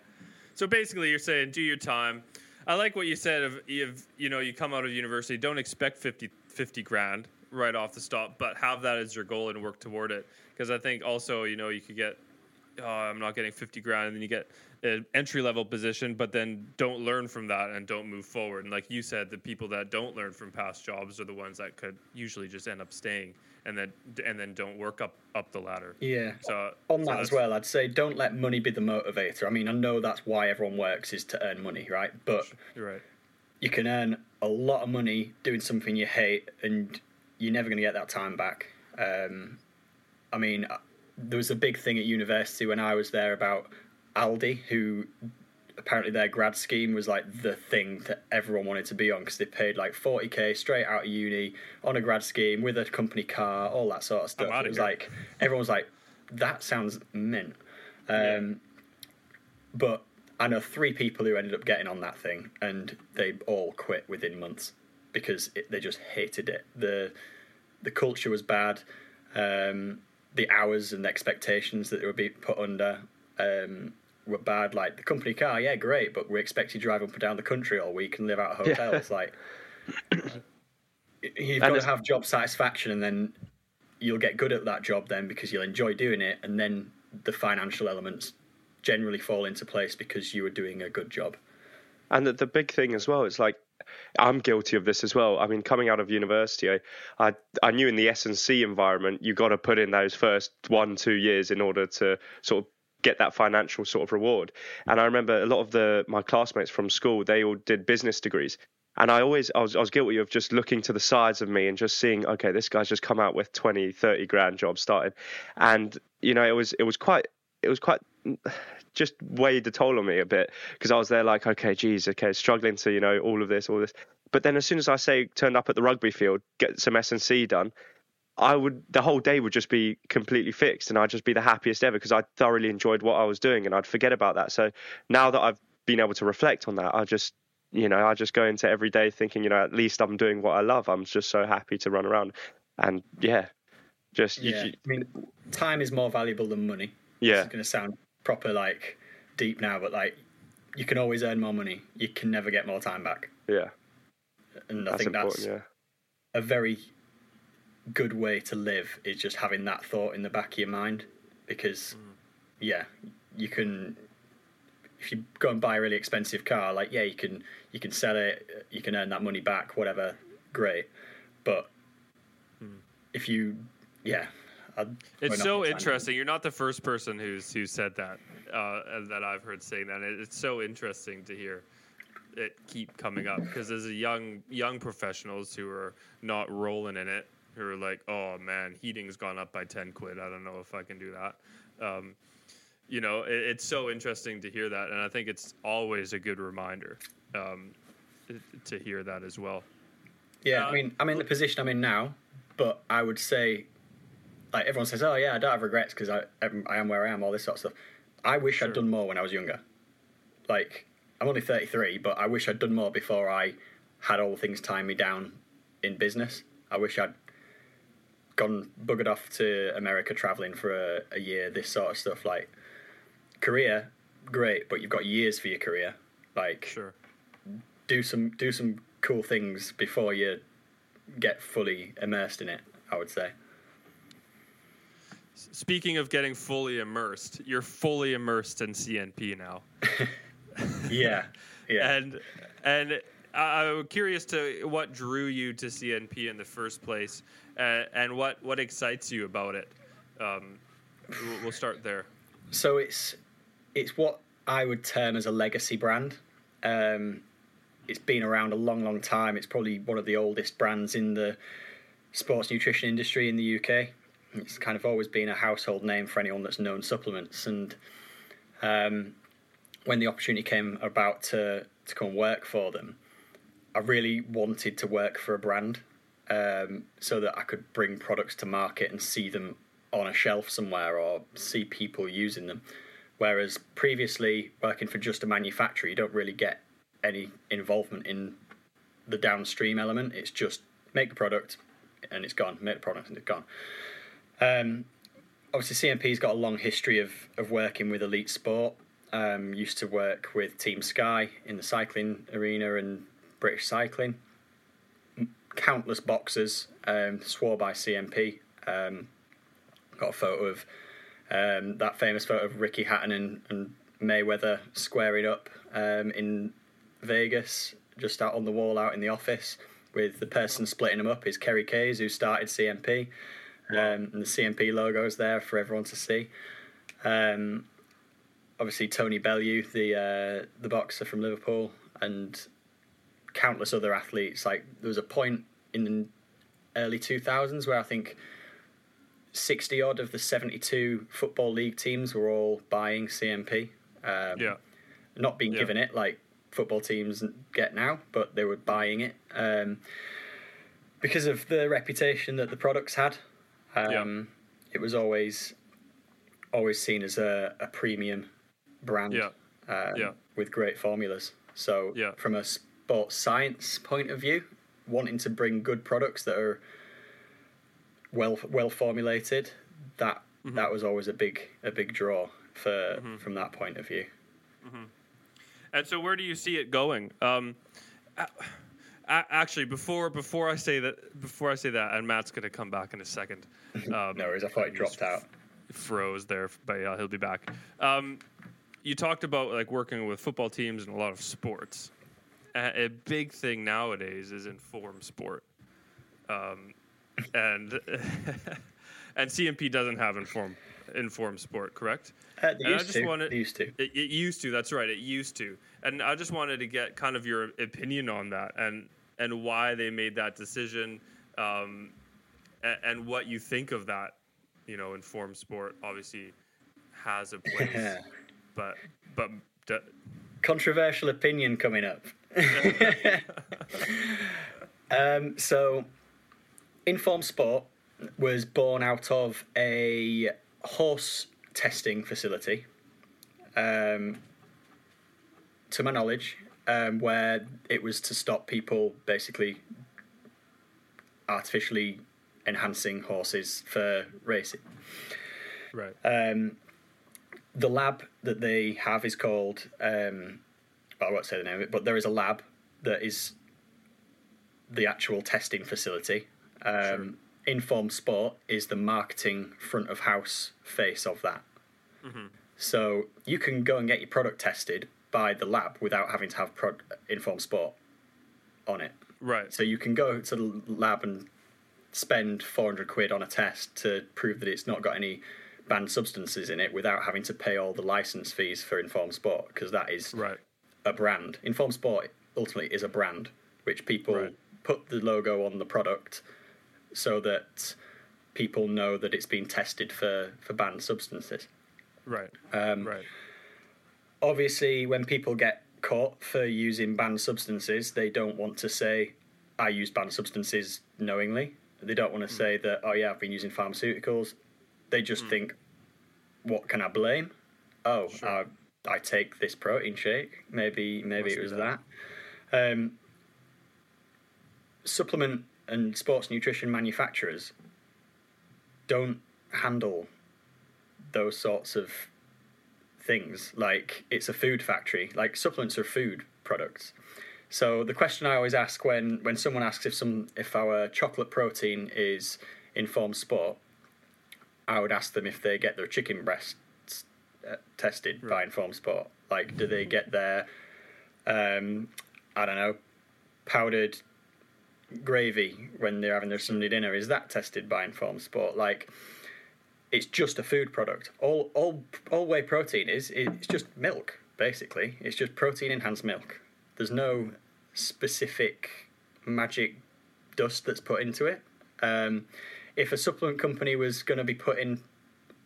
So basically, you're saying do your time. I like what you said of if you know you come out of university, don't expect 50, 50 grand right off the stop, but have that as your goal and work toward it. Because I think also you know you could get oh, I'm not getting 50 grand, and then you get an entry level position, but then don't learn from that and don't move forward. And like you said, the people that don't learn from past jobs are the ones that could usually just end up staying and then and then don't work up up the ladder. Yeah. So on so that as well, I'd say don't let money be the motivator. I mean, I know that's why everyone works is to earn money, right? But you're right. You can earn a lot of money doing something you hate, and you're never going to get that time back. Um, I mean, there was a big thing at university when I was there about Aldi, who apparently their grad scheme was like the thing that everyone wanted to be on because they paid like 40k straight out of uni on a grad scheme with a company car, all that sort of stuff. It was like everyone was like, that sounds mint. Um, yeah. But I know three people who ended up getting on that thing, and they all quit within months because it, they just hated it. the The culture was bad. Um, the hours and expectations that they would be put under um, were bad. Like the company car, yeah, great, but we expect you to drive up and down the country all week and live out of hotels. Yeah. Like you've got to have job satisfaction, and then you'll get good at that job then because you'll enjoy doing it, and then the financial elements generally fall into place because you were doing a good job. And the, the big thing as well is like I'm guilty of this as well. I mean, coming out of university, I I, I knew in the S and C environment you got to put in those first one two years in order to sort of get that financial sort of reward. And I remember a lot of the my classmates from school they all did business degrees. And I always I was, I was guilty of just looking to the sides of me and just seeing okay this guy's just come out with 20 30 grand job started and you know it was it was quite it was quite just weighed the toll on me a bit because I was there like, okay, geez, okay, struggling to you know all of this, all this. But then as soon as I say turned up at the rugby field, get some S and C done, I would the whole day would just be completely fixed, and I'd just be the happiest ever because I thoroughly enjoyed what I was doing, and I'd forget about that. So now that I've been able to reflect on that, I just you know I just go into every day thinking, you know, at least I'm doing what I love. I'm just so happy to run around, and yeah, just yeah. You, I mean, time is more valuable than money. Yeah, it's going to sound proper like deep now, but like you can always earn more money. You can never get more time back. Yeah, and I that's think that's yeah. a very good way to live is just having that thought in the back of your mind because mm. yeah you can if you go and buy a really expensive car like yeah you can you can sell it you can earn that money back whatever great but hmm. if you yeah I'd It's so interesting. You're not the first person who's who said that uh, that I've heard saying that. It- It's so interesting to hear it keep coming up because as a young young professionals who are not rolling in it, who are like, oh man, heating's gone up by ten quid. I don't know if I can do that. Um, you know, it, it's so interesting to hear that, and I think it's always a good reminder um, to hear that as well. Yeah, Uh, I mean, I'm in the position I'm in now, but I would say, like everyone says, oh yeah, I don't have regrets because I I'm- where I am, all this sort of stuff. I wish Sure. I'd done more when I was younger. Like I'm only 33, but I wish I'd done more before I had all the things tying me down in business. I wish I'd gone buggered off to America traveling for a, a year, this sort of stuff. Like career, great, but you've got years for your career. Like Sure. do some do some cool things before you get fully immersed in it. I would say. Speaking of getting fully immersed, you're fully immersed in CNP now. Yeah, yeah. and and I'm curious to what drew you to CNP in the first place, uh, and what what excites you about it. Um, we'll- we'll start there. so it's it's what I would term as a legacy brand. Um, it's been around a long, long time. It's probably one of the oldest brands in the sports nutrition industry in the UK. It's kind of always been a household name for anyone that's known supplements. And um, when the opportunity came about to to come work for them, I really wanted to work for a brand um, so that I could bring products to market and see them on a shelf somewhere or see people using them. Whereas previously, working for just a manufacturer, you don't really get any involvement in the downstream element. It's just make the product and it's gone, make the product and it's gone. Um, obviously, CNP's got a long history of, of working with elite sport. Um, used to work with Team Sky in the cycling arena and British cycling. Countless boxers um, swore by CNP. Um, got a photo of um, that famous photo of Ricky Hatton and, and Mayweather squaring up um, in Vegas, just out on the wall out in the office, with the person splitting them up is Kerry Kayes, who started CNP. Um, and the CNP logo is there for everyone to see. Um, obviously, Tony Bellew, the uh, the boxer from Liverpool, and countless other athletes. Like there was a point in the early 2000s where I think 60 odd of the 72 football league teams were all buying CNP. Um, Yeah, not being Yeah. given it like football teams get now, but they were buying it um, because of the reputation that the products had. Um, It was always always seen as a, a premium brand Yeah. um, Yeah. with great formulas. So Yeah. from a sports science point of view, wanting to bring good products that are well well formulated, that Mm-hmm. that was always a big a big draw for from that point of view. and so where do you see it going? Um, a- actually, before before I say that, before I say that, and Matt's going to come back in a second. Um, No worries, I thought it dropped out. froze there, but yeah, he'll be back. Um, you talked about like working with football teams and a lot of sports. A, a big thing nowadays is informed sport, um, and and CNP doesn't have informed informed sport, correct? Uh, And I used just to. wanted- they used to. It, it used to. That's right. It used to. And I just wanted to get kind of your opinion on that and and why they made that decision, um, and, and what you think of that. You know, informed sport obviously has a place, but but d- Controversial opinion coming up. um, so, informed Sport was born out of a horse testing facility, um, to my knowledge, um, where it was to stop people basically artificially enhancing horses for racing. right. Um, the lab that they have is called. Um, I won't say the name of it, but there is a lab that is the actual testing facility. Um, Informed Sport is the marketing front of house face of that. Mhm. So you can go and get your product tested by the lab without having to have pro- Informed Sport on it. Right. So you can go to the lab and spend 400 quid on a test to prove that it's not got any banned substances in it without having to pay all the license fees for Informed Sport because that is Right. a brand. Informed Sport ultimately is a brand which people Right. put the logo on the product so that people know that it's been tested for, for banned substances. Right. Um, right. Obviously when people get caught for using banned substances they don't want to say i use banned substances knowingly. They don't want to hmm. say that oh yeah i've been using pharmaceuticals. They just hmm. think what can i blame? Oh I, uh, I take this protein shake. Maybe maybe Must it was that. that, Um, supplement and sports nutrition manufacturers don't handle those sorts of things like it's a food factory like supplements are food products. So the question i always ask when when someone asks if some if our chocolate protein is informed sport i would ask them if they get their chicken breasts uh, tested by informed sport. Like do they get their um i don't know powdered gravy when they're having their sunday dinner? Is that tested by informed sport? Like it's just a food product. All all all whey protein is it's just milk basically. It's just protein enhanced milk. There's no specific magic dust that's put into it. Um, if a supplement company was going to be putting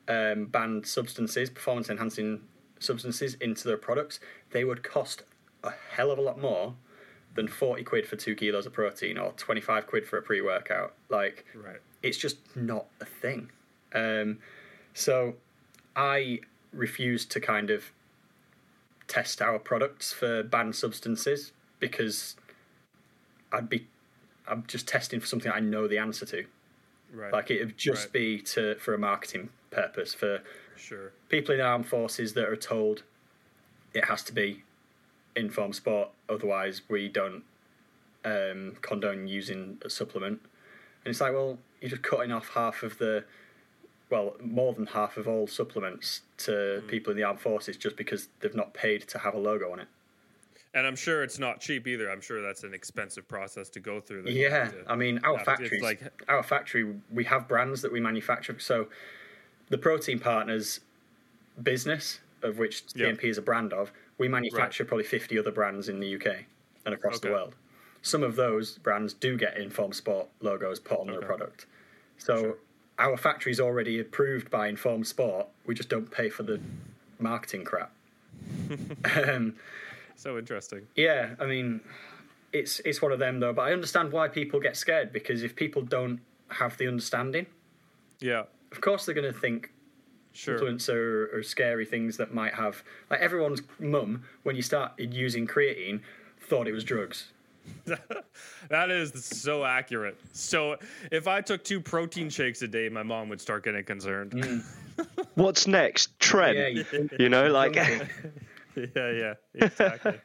um, banned substances, performance enhancing substances into their products, they would cost a hell of a lot more than 40 quid for two kilos of protein or 25 quid for a pre workout. Like, Right. it's just not a thing. Um, so I refuse to kind of test our products for banned substances because I'd be I'm just testing for something I know the answer to. Right. Like it would just Right. be to for a marketing purpose for Sure. people in armed forces that are told it has to be informed sport, otherwise we don't um, condone using a supplement. And it's like, well, you're just cutting off half of the, well, more than half of all supplements to mm. people in the armed forces just because they've not paid to have a logo on it. And I'm sure it's not cheap either. I'm sure that's an expensive process to go through. Yeah, to- I mean, our have to- it's factories, like- our factory, we have brands that we manufacture. So, the Protein Partners business, of which Yeah. CNP is a brand of, we manufacture probably 50 other brands in the UK and across the world. Some of those brands do get Informed Sport logos put on their product. So, Sure. Our factory is already approved by Informed Sport. We just don't pay for the marketing crap. um, so interesting. yeah, I mean, it's it's one of them though. But I understand why people get scared because if people don't have the understanding, Yeah. of course they're going to think Sure. are, are scary things that might have. Like everyone's mum, when you started using creatine, thought it was drugs. that is so accurate. So if I took two protein shakes a day, my mom would start getting concerned. What's next? Trend. Yeah, you you know, like yeah, yeah, exactly.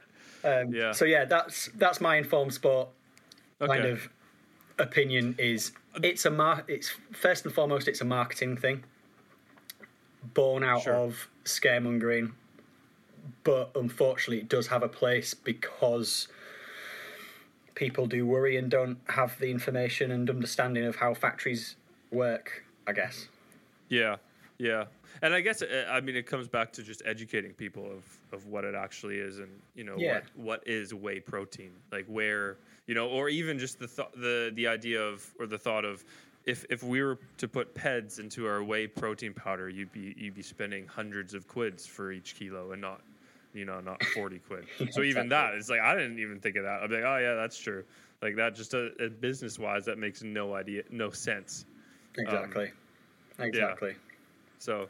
um, Yeah. So yeah, that's that's my informed sport Okay. kind of opinion. Is it's a mar- it's first and foremost it's a marketing thing, born out Sure. of scaremongering, but unfortunately it does have a place because people do worry and don't have the information and understanding of how factories work. I guess. Yeah, yeah, and I guess uh, I mean it comes back to just educating people of of what it actually is, and you know Yeah. what what is whey protein, like where you know, or even just the th- the the idea of or the thought of if if we were to put PEDs into our whey protein powder, you'd be you'd be spending hundreds of quids for each kilo, and not you know not forty quid. so even exactly. that, it's like I didn't even think of that. I'm like, oh yeah, that's true. Like that, just uh, uh, a, a business wise, that makes no idea, no sense. Um, exactly. exactly. So,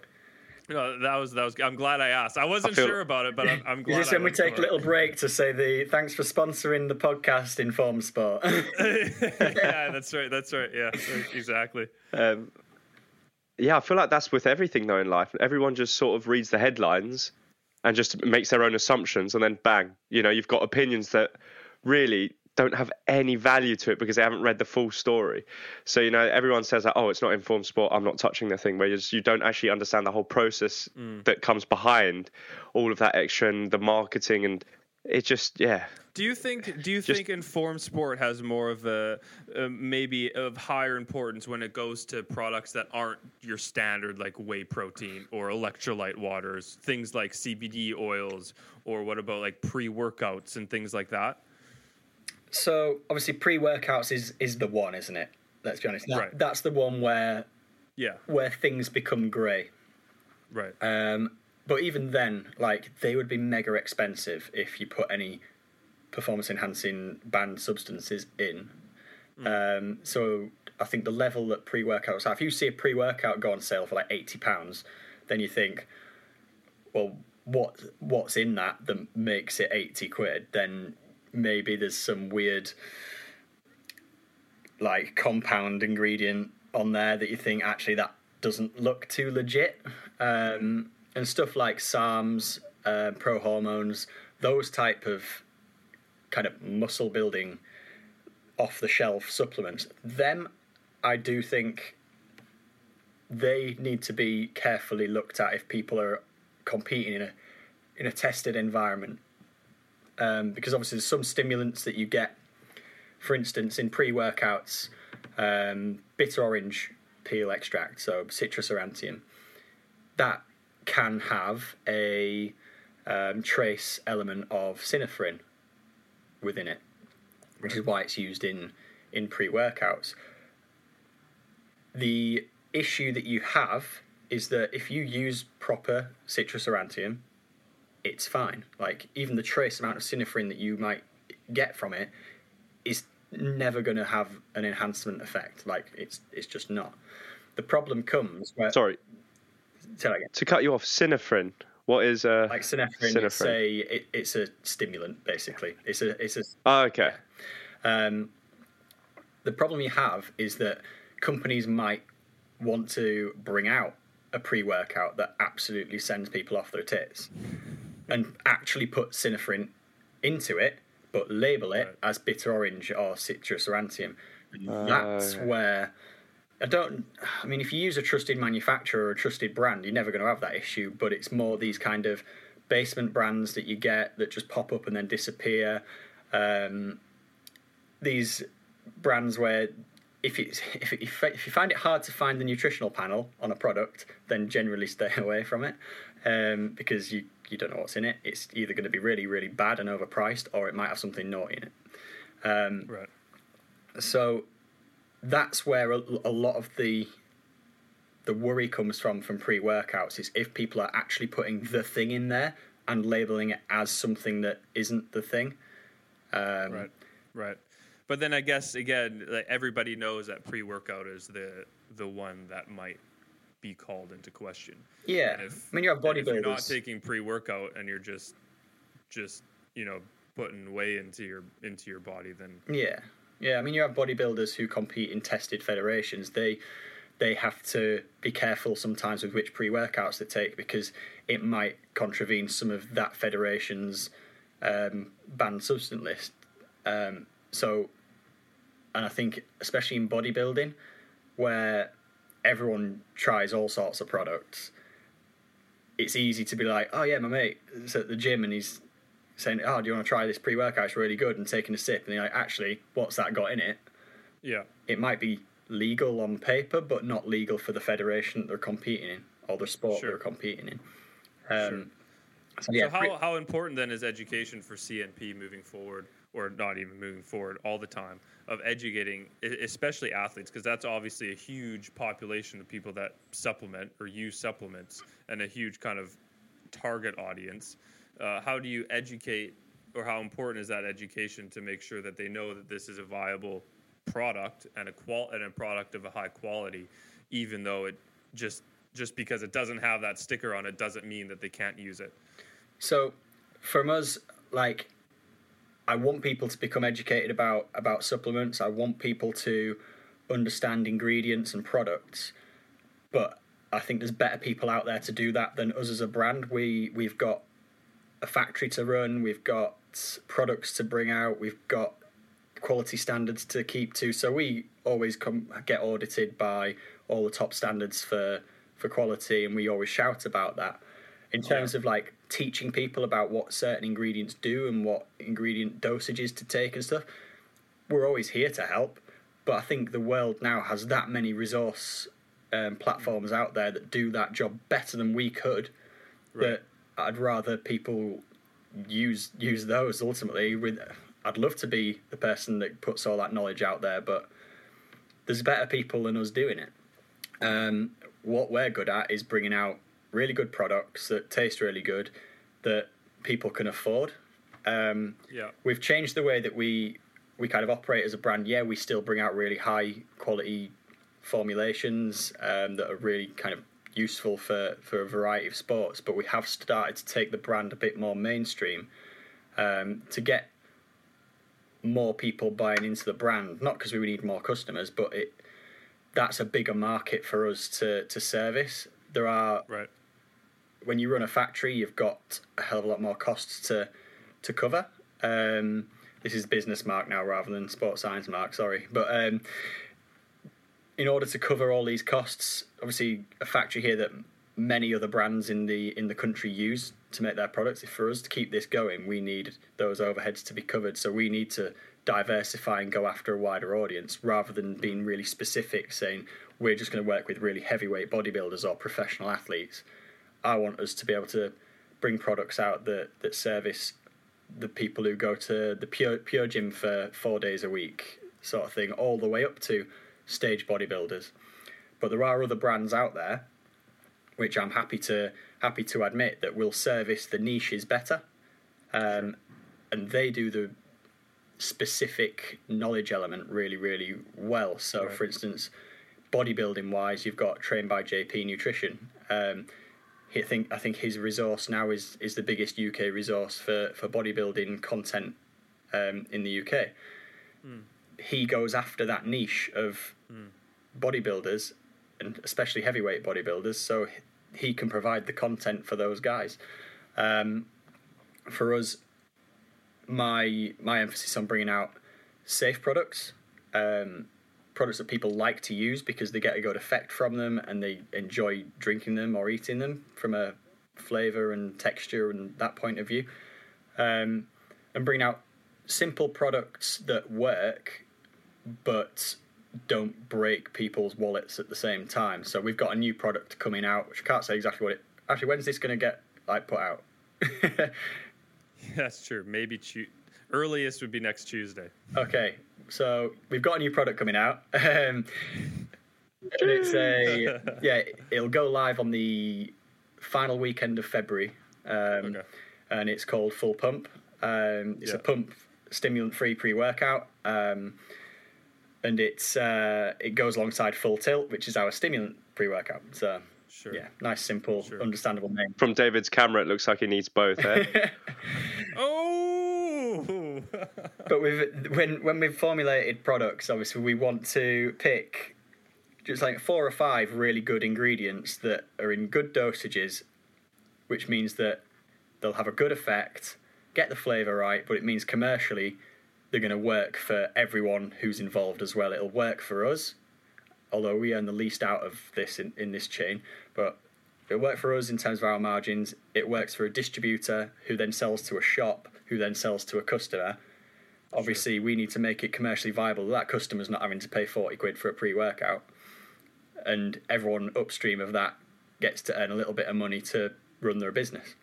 no, that was that was. I'm glad I asked. I wasn't feel- sure about it, but I'm, I'm Is glad. this I when we take a little break to say the thanks for sponsoring the podcast Informed Sport? yeah, that's right. That's right. Yeah, exactly. um, yeah, I feel like that's with everything though in life. Everyone just sort of reads the headlines and just makes their own assumptions, and then bang, you know, you've got opinions that really don't have any value to it because they haven't read the full story. So you know, everyone says that, oh, it's not informed sport. I'm not touching the thing. Whereas you don't actually understand the whole process Mm. that comes behind all of that extra and the marketing and it just yeah. Do you think? Do you Just- think informed sport has more of a uh, maybe of higher importance when it goes to products that aren't your standard like whey protein or electrolyte waters, things like CBD oils, or what about like pre workouts and things like that? So obviously pre-workouts is is the one, isn't it? Let's be honest. That, Right. That's the one where Yeah, where things become grey. right. Um, but even then, like they would be mega expensive if you put any performance enhancing banned substances in. Um, so I think the level that pre workouts have, if you see a pre workout go on sale for like eighty pounds, then you think, well, what what's in that that makes it eighty quid? Then maybe there's some weird like compound ingredient on there that you think actually that doesn't look too legit. Um, and stuff like SARMs, uh, pro hormones, those type of kind of muscle building off the shelf supplements, them I do think they need to be carefully looked at if people are competing in a in a tested environment. Um, because obviously there's some stimulants that you get, for instance, in pre-workouts, um, bitter orange peel extract, so citrus aurantium, that can have a um, trace element of synephrine within it, which is why it's used in in pre-workouts. The issue that you have is that if you use proper citrus aurantium, it's fine. Like even the trace amount of synephrine that you might get from it is never going to have an enhancement effect. Like it's it's just not. The problem comes where Sorry say that again. to cut you off. Synephrine. What is uh? Like synephrine, it's Synephrine. a it, it's a stimulant basically. It's a it's a oh, okay. Um, the problem you have is that companies might want to bring out a pre-workout that absolutely sends people off their tits, and actually put synephrine into it, but label it Right. as bitter orange or citrus aurantium. And Ah, that's okay. where I don't. I mean, if you use a trusted manufacturer or a trusted brand, you're never going to have that issue. But it's more these kind of basement brands that you get that just pop up and then disappear. Um, these brands where if it's if, it, if you find it hard to find the nutritional panel on a product, then generally stay away from it um, because you you don't know what's in it. It's either going to be really really bad and overpriced, or it might have something naughty in it. Um, Right. so that's where a, a lot of the the worry comes from from pre-workouts is if people are actually putting the thing in there and labeling it as something that isn't the thing. Um, Right. Right. But then I guess again, like everybody knows that pre workout is the the one that might be called into question. Yeah, And if- I mean you have and If you're not taking pre workout and you're just just you know putting whey into your into your body, then Yeah, yeah. I mean, you have bodybuilders who compete in tested federations. They they have to be careful sometimes with which pre workouts they take because it might contravene some of that federation's um, banned substance list. Um, so, and I think especially in bodybuilding, where everyone tries all sorts of products, it's easy to be like, oh yeah, my mate is at the gym and he's saying, "Oh, do you want to try this pre-workout? It's really good," and taking a sip, and you're like, "Actually, what's that got in it?" yeah. It might be legal on paper, but not legal for the federation that they're competing in or the sport Sure. they're competing in. Um, So yeah, so how, pre- how important then is education for CNP moving forward, or not even moving forward all the time, of educating, especially athletes, because that's obviously a huge population of people that supplement or use supplements, and a huge kind of target audience. Uh, how do you educate, or how important is that education to make sure that they know that this is a viable product and a qual and a product of a high quality, even though it just just because it doesn't have that sticker on it doesn't mean that they can't use it. So, from us, like, I want people to become educated about about supplements. I want people to understand ingredients and products, but I think there's better people out there to do that than us as a brand. We we've got a factory to run. We've got products to bring out. We've got quality standards to keep to. So we always come get audited by all the top standards for for quality, and we always shout about that. In terms of like teaching people about what certain ingredients do and what ingredient dosages to take and stuff, we're always here to help. But I think the world now has that many resource um, platforms out there that do that job better than we could. Right. That I'd rather people use use those ultimately. With I'd love to be the person that puts all that knowledge out there, but there's better people than us doing it. Um, what we're good at is bringing out really good products that taste really good that people can afford. Um, Yeah. we've changed the way that we we kind of operate as a brand. Yeah, we still bring out really high quality formulations um, that are really kind of useful for for a variety of sports, but we have started to take the brand a bit more mainstream um, to get more people buying into the brand. Not because we need more customers, but it that's a bigger market for us to to service. There are Right. when you run a factory, you've got a hell of a lot more costs to to cover. Um, this is business mark now rather than sports science mark. Sorry, but um, in order to cover all these costs, obviously a factory here that many other brands in the in the country use to make their products. If for us to keep this going, we need those overheads to be covered. So we need to diversify and go after a wider audience rather than being really specific, saying we're just going to work with really heavyweight bodybuilders or professional athletes. I want us to be able to bring products out that that service the people who go to the pure pure gym for four days a week, sort of thing, all the way up to stage bodybuilders. But there are other brands out there, which I'm happy to happy to admit that will service the niches better, um, and they do the specific knowledge element really really well. So, Right. for instance, bodybuilding wise, you've got Trained by JP Nutrition. Um, he think I think his resource now is is the biggest UK resource for for bodybuilding content um, in the UK. He goes after that niche of bodybuilders and especially heavyweight bodybuilders, so he can provide the content for those guys. Um, for us, my my emphasis on bringing out safe products, um, products that people like to use because they get a good effect from them and they enjoy drinking them or eating them from a flavor and texture and that point of view, um, and bringing out simple products that work, but don't break people's wallets at the same time. So we've got a new product coming out, which I can't say exactly what it. Actually, when's this going to get like put out? That's true. Maybe tu- earliest would be next Tuesday. Okay, so we've got a new product coming out. Um, and it's a yeah, it'll go live on the final weekend of February, um, Okay. and it's called Full Pump. Um, it's a pump stimulant-free pre-workout, um, and it's uh, it goes alongside Full Tilt, which is our stimulant pre-workout. So Sure. yeah, nice, simple, Sure. understandable name. From David's camera, it looks like he needs both. Eh? Oh. but with when when we've formulated products, obviously we want to pick just like four or five really good ingredients that are in good dosages, which means that they'll have a good effect, get the flavor right, but it means commercially they're going to work for everyone who's involved as well. It'll work for us, although we earn the least out of this in, in this chain, but it'll work for us in terms of our margins. It works for a distributor who then sells to a shop, who then sells to a customer. Obviously, we need to make it commercially viable. That customer's not having to pay 40 quid for a pre workout. And everyone upstream of that gets to earn a little bit of money to run their business.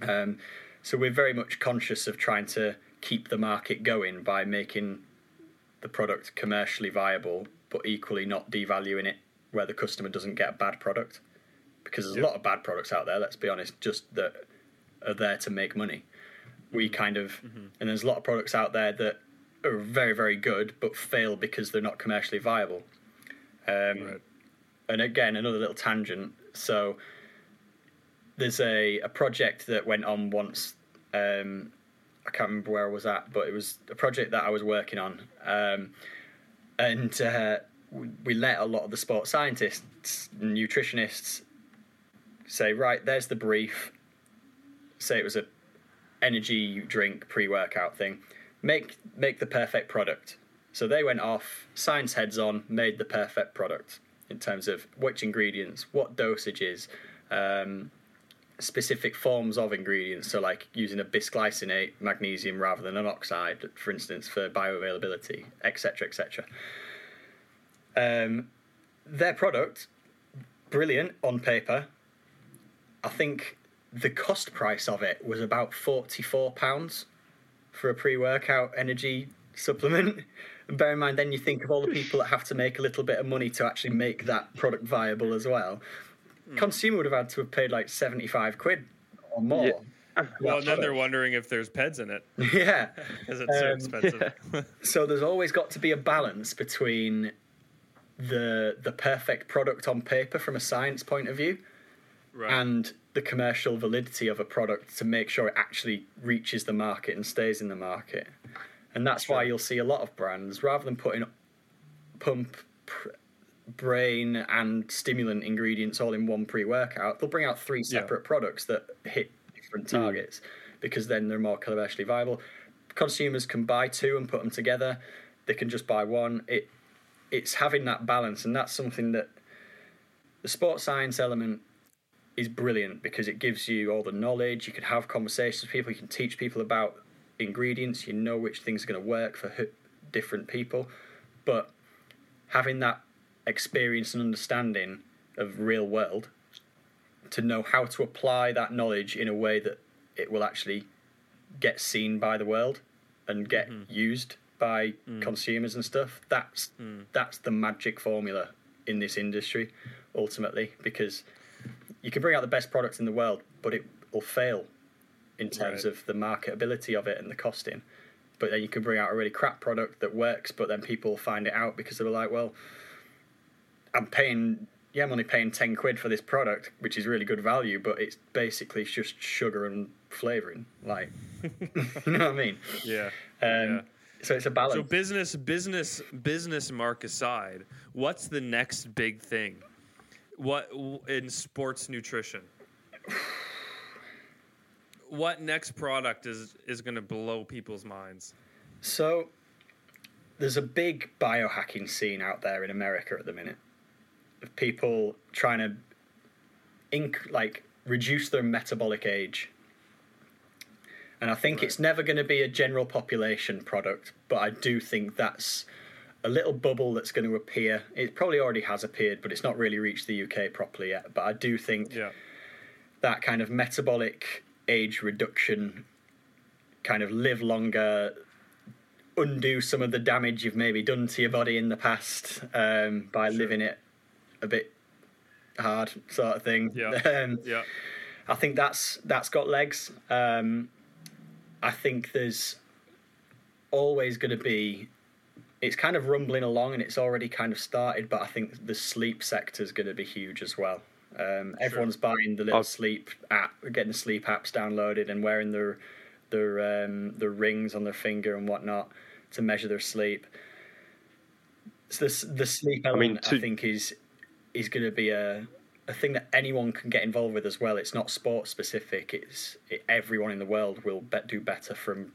Um, so we're very much conscious of trying to keep the market going by making the product commercially viable, but equally not devaluing it where the customer doesn't get a bad product. Because there's Yeah. a lot of bad products out there, let's be honest, just that are there to make money. We kind of, and there's a lot of products out there that are very, very good, but fail because they're not commercially viable. Um, Right. And again, another little tangent. So there's a, a project that went on once. Um, I can't remember where I was at, but it was a project that I was working on. Um, and uh, we, let a lot of the sports scientists, nutritionists, say, right, there's the brief. Say it was a energy drink pre-workout thing. make make the perfect product. So they went off, science heads on, made the perfect product in terms of which ingredients, what dosages, um, specific forms of ingredients. So like using a bisglycinate magnesium rather than an oxide, for instance, for bioavailability, etc., etc. Um, their product, brilliant on paper. I think the cost price of it was about forty-four pounds for a pre-workout energy supplement. And bear in mind, then you think of all the people that have to make a little bit of money to actually make that product viable as well. Hmm. Consumer would have had to have paid like seventy-five quid or more. Yeah. Well, and then they're wondering if there's PEDs in it yeah. because it's so Um, expensive. So there's always got to be a balance between the the perfect product on paper from a science point of view right. and the commercial validity of a product to make sure it actually reaches the market and stays in the market. And that's why you'll see a lot of brands rather than putting pump pr- brain and stimulant ingredients all in one pre-workout, they'll bring out three Yeah. separate products that hit different hmm. targets because then they're more commercially viable. Consumers can buy two and put them together. They can just buy one. It it's having that balance and that's something that the sports science element is brilliant because it gives you all the knowledge. You can have conversations with people. You can teach people about ingredients. You know which things are going to work for different people. But having that experience and understanding of real world to know how to apply that knowledge in a way that it will actually get seen by the world and get mm-hmm. used by mm. consumers and stuff. That's mm. that's the magic formula in this industry ultimately because you can bring out the best product in the world but it will fail in terms Right. of the marketability of it and the costing. But then you can bring out a really crap product that works but then people find it out because they're like well i'm paying yeah i'm only paying 10 quid for this product which is really good value but it's basically just sugar and flavoring like you know what i mean yeah. um, yeah. so it's a balance So business, business, business mark aside, what's the next big thing? What in sports nutrition? What next product is is going to blow people's minds? So there's a big biohacking scene out there in America at the minute of people trying to inc- like reduce their metabolic age. And I think it's never going to be a general population product, but I do think that's a little bubble that's going to appear. It probably already has appeared, but it's not really reached the UK properly yet. But I do think Yeah. that kind of metabolic age reduction, kind of live longer, undo some of the damage you've maybe done to your body in the past um, by living it a bit hard, sort of thing. Yeah. Um, Yeah. I think that's that's got legs. Um, I think there's always going to be. It's kind of rumbling along, and it's already kind of started. But I think the sleep sector is going to be huge as well. Um, everyone's buying the little I'll- sleep app, getting the sleep apps downloaded, and wearing their their um, their rings on their finger and whatnot to measure their sleep. So the the sleep mean, element, I, to- think, is is going to be a a thing that anyone can get involved with as well. It's not sport specific. It's it, everyone in the world will bet, do better from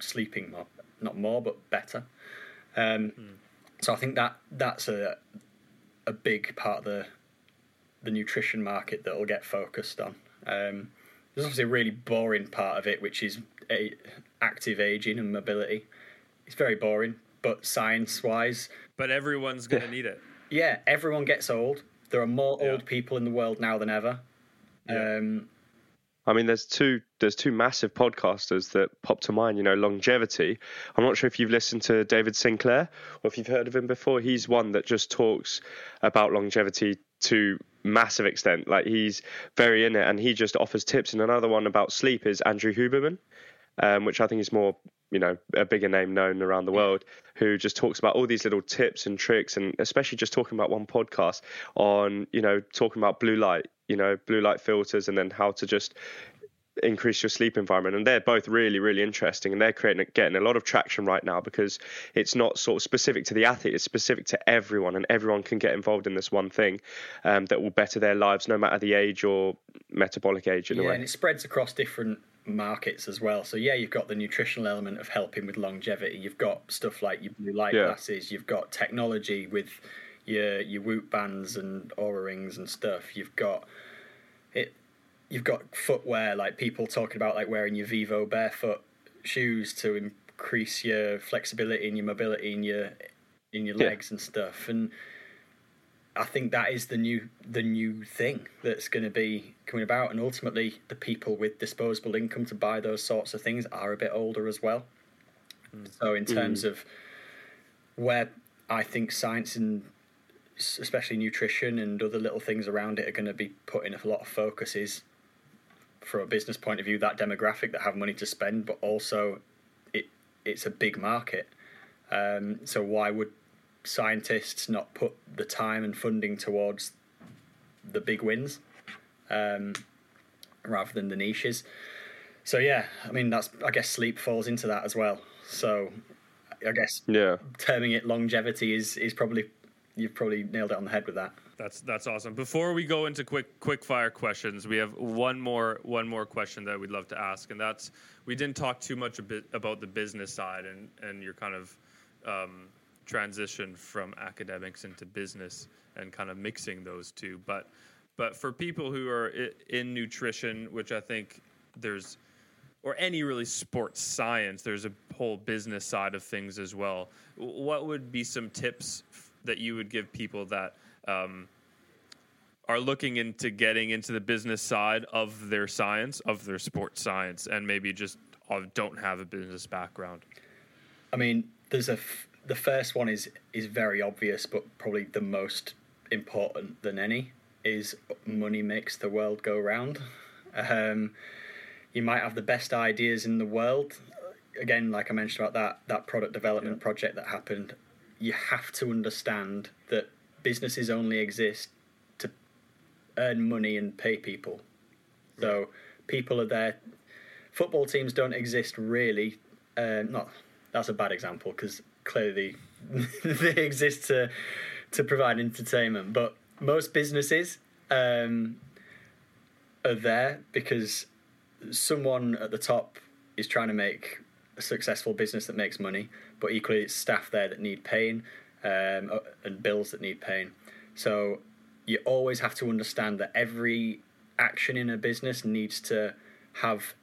sleeping more, not more, but better. Um, So I think that that's a a big part of the the nutrition market that will get focused on. Um, there's obviously a really boring part of it, which is a, active aging and mobility. It's very boring, but science wise, But everyone's going to need it. Yeah, everyone gets old. There are more Yeah. old people in the world now than ever. Yeah. Um, I mean, there's two there's two massive podcasters that pop to mind. You know, longevity. I'm not sure if you've listened to David Sinclair or if you've heard of him before. He's one that just talks about longevity to massive extent. Like he's very in it, and he just offers tips. And another one about sleep is Andrew Huberman, um, which I think is more you know a bigger name known around the world who just talks about all these little tips and tricks and especially just talking about one podcast on you know talking about blue light you know blue light filters and then how to just increase your sleep environment. And they're both really really interesting and they're creating getting a lot of traction right now because it's not sort of specific to the athlete it's specific to everyone and everyone can get involved in this one thing um, that will better their lives no matter the age or metabolic age in a yeah, way. and it spreads across different markets as well. So yeah, you've got the nutritional element of helping with longevity. You've got stuff like your blue light Yeah. glasses. You've got technology with your your Whoop bands and Oura rings and stuff. You've got it. You've got footwear like people talking about like wearing your Vivo barefoot shoes to increase your flexibility and your mobility in your in your Yeah. legs and stuff. And I think that is the new the new thing that's going to be coming about, and ultimately, the people with disposable income to buy those sorts of things are a bit older as well. So, in terms of where I think science and especially nutrition and other little things around it are going to be putting a lot of focus is from a business point of view that demographic that have money to spend, but also it it's a big market. Um, so why would scientists not put the time and funding towards the big wins um, rather than the niches? So yeah, I mean that's I guess sleep falls into that as well. So I guess Yeah. terming it longevity is is probably you've probably nailed it on the head with that. That's that's awesome. Before we go into quick quick fire questions, we have one more one more question that we'd love to ask, and that's we didn't talk too much a bit about the business side and and your kind of um, transition from academics into business and kind of mixing those two. But but for people who are in nutrition, which I think there's or any really sports science, there's a whole business side of things as well. What would be some tips that you would give people that um, are looking into getting into the business side of their science, of their sports science, and maybe just uh, don't have a business background? I mean, there's a f- the first one is is very obvious, but probably the most important than any is money makes the world go round. Um, you might have the best ideas in the world. Again, like I mentioned about that that product development project that happened, you have to understand that businesses only exist to earn money and pay people. So people are there. Football teams don't exist really. Uh, not that's a bad example because clearly they exist to to provide entertainment. But most businesses um, are there because someone at the top is trying to make a successful business that makes money, but equally it's staff there that need paying um, uh, and bills that need paying. So you always have to understand that every action in a business needs to have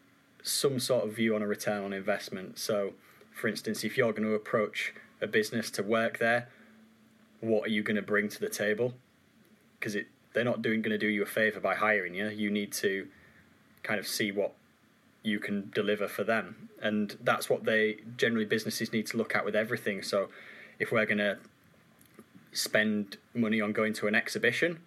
some sort of view on a return on investment. So, for instance, if you're going to approach a business to work there, what are you going to bring to the table? Because they're not doing going to do you a favor by hiring you. You need to kind of see what you can deliver for them, and that's what they generally businesses need to look at with everything. So, if we're going to spend money on going to an exhibition,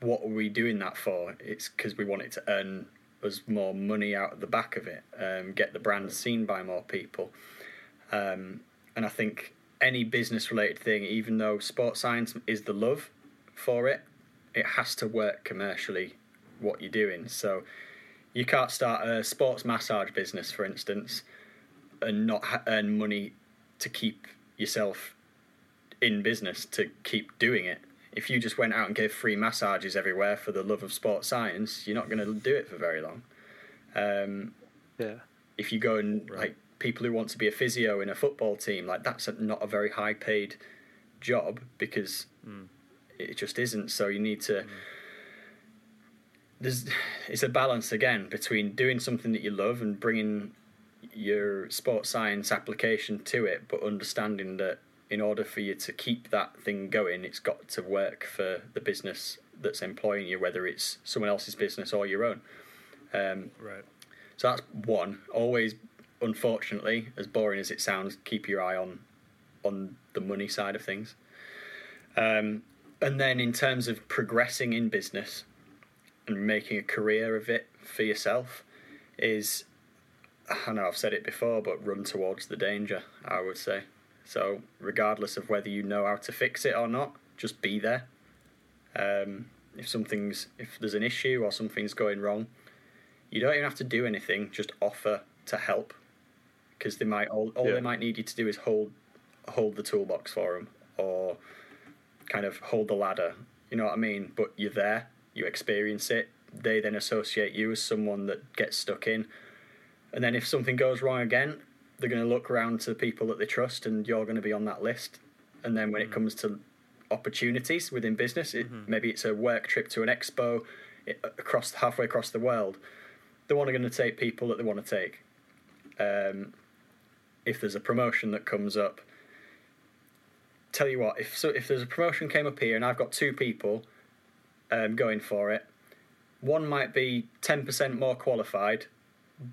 what are we doing that for? It's because we want it to earn us more money out of the back of it, um, get the brand seen by more people. Um, and I think any business related thing, even though sports science is the love for it, it has to work commercially what you're doing. So you can't start a sports massage business, for instance, and not ha- earn money to keep yourself in business to keep doing it. If you just went out and gave free massages everywhere for the love of sports science, you're not going to do it for very long. Um, Yeah. if you go and Right. like people who want to be a physio in a football team, like that's a, not a very high paid job because it just isn't. So you need to. There's it's a balance again between doing something that you love and bringing your sports science application to it, but understanding that in order for you to keep that thing going, it's got to work for the business that's employing you, whether it's someone else's business or your own. Um, Right. so that's one. Always, unfortunately, as boring as it sounds, keep your eye on on the money side of things. Um, and then in terms of progressing in business and making a career of it for yourself, is I know I've said it before, but run towards the danger. I would say. So regardless of whether you know how to fix it or not, just be there. Um, if something's if there's an issue or something's going wrong, you don't even have to do anything. Just offer to help, because they might all, all Yeah. they might need you to do is hold hold the toolbox for them or kind of hold the ladder. You know what I mean? But you're there. You experience it. they then associate you as someone that gets stuck in. And then if something goes wrong again, they're going to look around to the people that they trust, and you're going to be on that list. And then when it comes to opportunities within business, it, maybe it's a work trip to an expo i- across halfway across the world. They're only going to take people that they want to take. Um, if there's a promotion that comes up, tell you what, if so, if there's a promotion came up here and I've got two people um, going for it, one might be ten percent more qualified,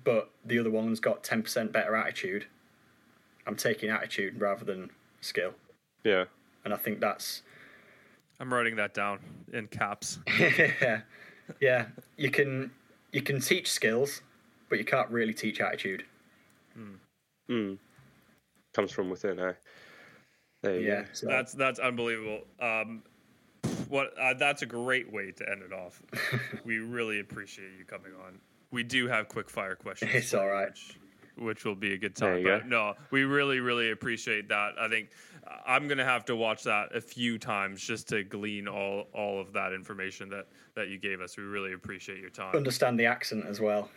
but the other one's got ten percent better attitude. I'm taking attitude rather than skill, Yeah. and I think that's I'm writing that down in caps. yeah, yeah. You can you can teach skills, but you can't really teach attitude. Mm. Comes from within, eh? There you Yeah, go. so That's that's unbelievable. Um, what uh, that's a great way to end it off. we really appreciate you coming on. We do have quick fire questions. It's all right. Which, which will be a good time. But go. no, we really really appreciate that. I think uh, I'm gonna have to watch that a few times just to glean all all of that information that that you gave us. We really appreciate your time. understand the accent as well.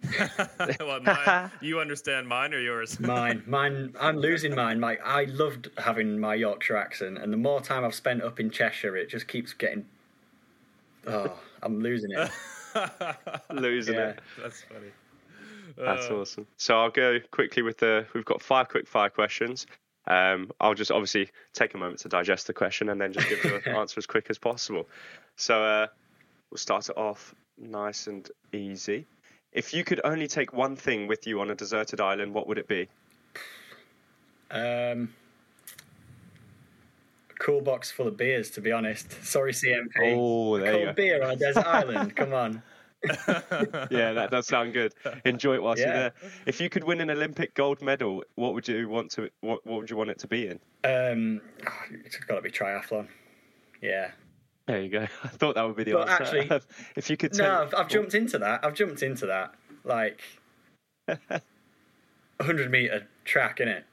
well, mine, you understand mine or yours? Mine, mine. I'm losing mine. Like I loved having my Yorkshire accent, and the more time I've spent up in Cheshire, it just keeps getting. Oh, I'm losing it. Losing Yeah. it. That's funny. That's Uh, awesome. So I'll go quickly with the. We've got five quick fire questions. Um, I'll just obviously take a moment to digest the question and then just give the answer as quick as possible. So uh, we'll start it off nice and easy. If you could only take one thing with you on a deserted island, what would it be? Um, cool box full of beers, to be honest. Sorry, CNP. Oh, there cold you go. beer on desert island. Come on. Yeah, that does sound good. Enjoy it whilst Yeah. you're there. If you could win an Olympic gold medal, what would you want to? What, what would you want it to be in? Um, oh, it's got to be triathlon. Yeah. There you go. I thought that would be the But answer. actually- if you could, No, I've, I've jumped into that. I've jumped into that. Like, 100 meter track, innit?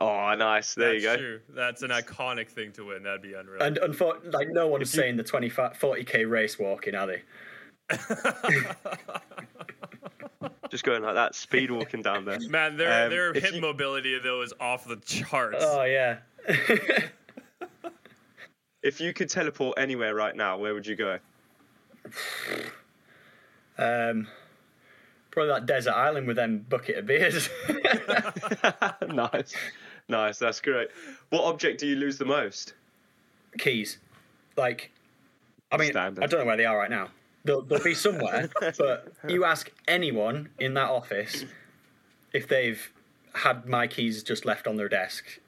Oh, nice. There That's you go. True. That's an iconic thing to win. That'd be unreal. And unfor- like, no one's If you- saying the 25, 40k race walking, are they? Just going like that, speed walking down there. Man, their Um, their if hip you- mobility though is off the charts. Oh, yeah. If you could teleport anywhere right now, where would you go? um, probably that desert island with them bucket of beers. nice, nice. That's great. What object do you lose the most? Keys. Like, I mean, Standard. I don't know where they are right now. They'll, they'll be somewhere, but you ask anyone in that office if they've had my keys just left on their desk,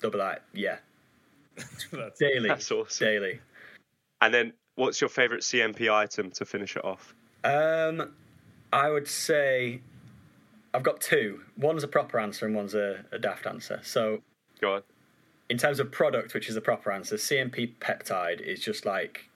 they'll be like, yeah, That's- daily. That's awesome. Daily. And then, what's your favourite CNP item to finish it off? Um, I would say I've got two. One's a proper answer and one's a, a daft answer. So, Go on. in terms of product, which is the proper answer, CNP peptide is just like,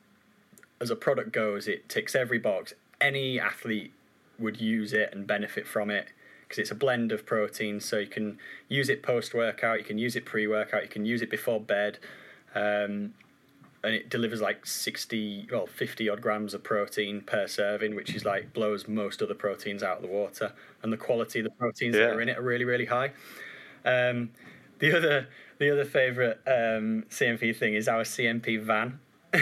as a product goes, it ticks every box. Any athlete would use it and benefit from it because it's a blend of proteins. So you can use it post workout, you can use it pre workout, you can use it before bed. Um, and it delivers like 60, well, 50 odd grams of protein per serving, which is like blows most other proteins out of the water. And the quality of the proteins that are in it are really, really high. Um, the other the other favourite um, CNP thing is our CNP van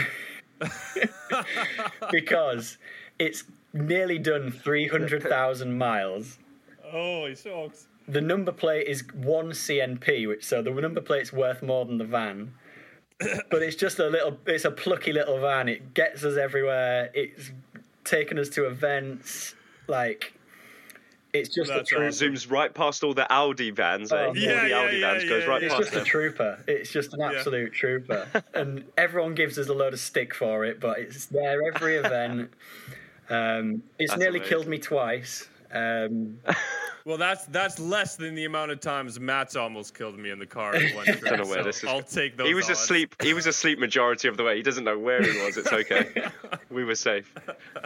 because it's nearly done three hundred thousand miles. Holy smokes. The number plate is one CNP, which so the number plate's worth more than the van. But it's just a little. It's a plucky little van. It gets us everywhere. It's taken us to events. Like it's just a That's trooper. Zooms right past all the Audi vans. eh? Oh, all the yeah, Audi yeah, vans goes yeah, right yeah. It's past just a trooper. It's just an absolute trooper. And everyone gives us a load of stick for it, but it's there every event. Um, it's That's nearly amazing. killed me twice. Um, Well, that's that's less than the amount of times Matt's almost killed me in the car. in one trip, Don't know where so this is I'll take those. He was odds. asleep. He was asleep majority of the way. He doesn't know where he was. It's okay. we were safe.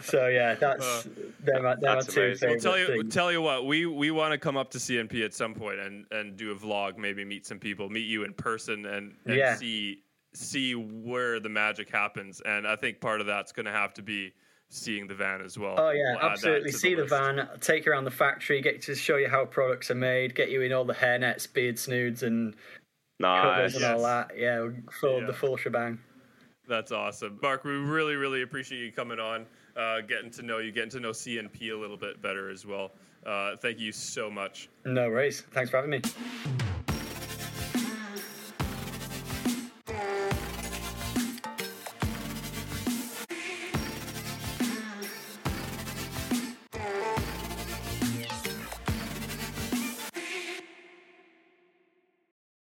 so yeah, that's Uh, they're my, they're that's two amazing. We'll tell you, things. tell you what, we we want to come up to CNP at some point and and do a vlog, maybe meet some people, meet you in person, and, and Yeah. see see where the magic happens. And I think part of that's going to have to be seeing the van as well. Oh yeah, We'll absolutely. to See the, list. van, take you around the factory, get to show you how products are made, get you in all the hairnets, beard snoods, and covers Nice. and all that. Yeah, full Yeah. the full shebang. That's awesome, Mark. We really, really appreciate you coming on, uh, getting to know you, getting to know CNP a little bit better as well. Uh, thank you so much. No worries. Thanks for having me.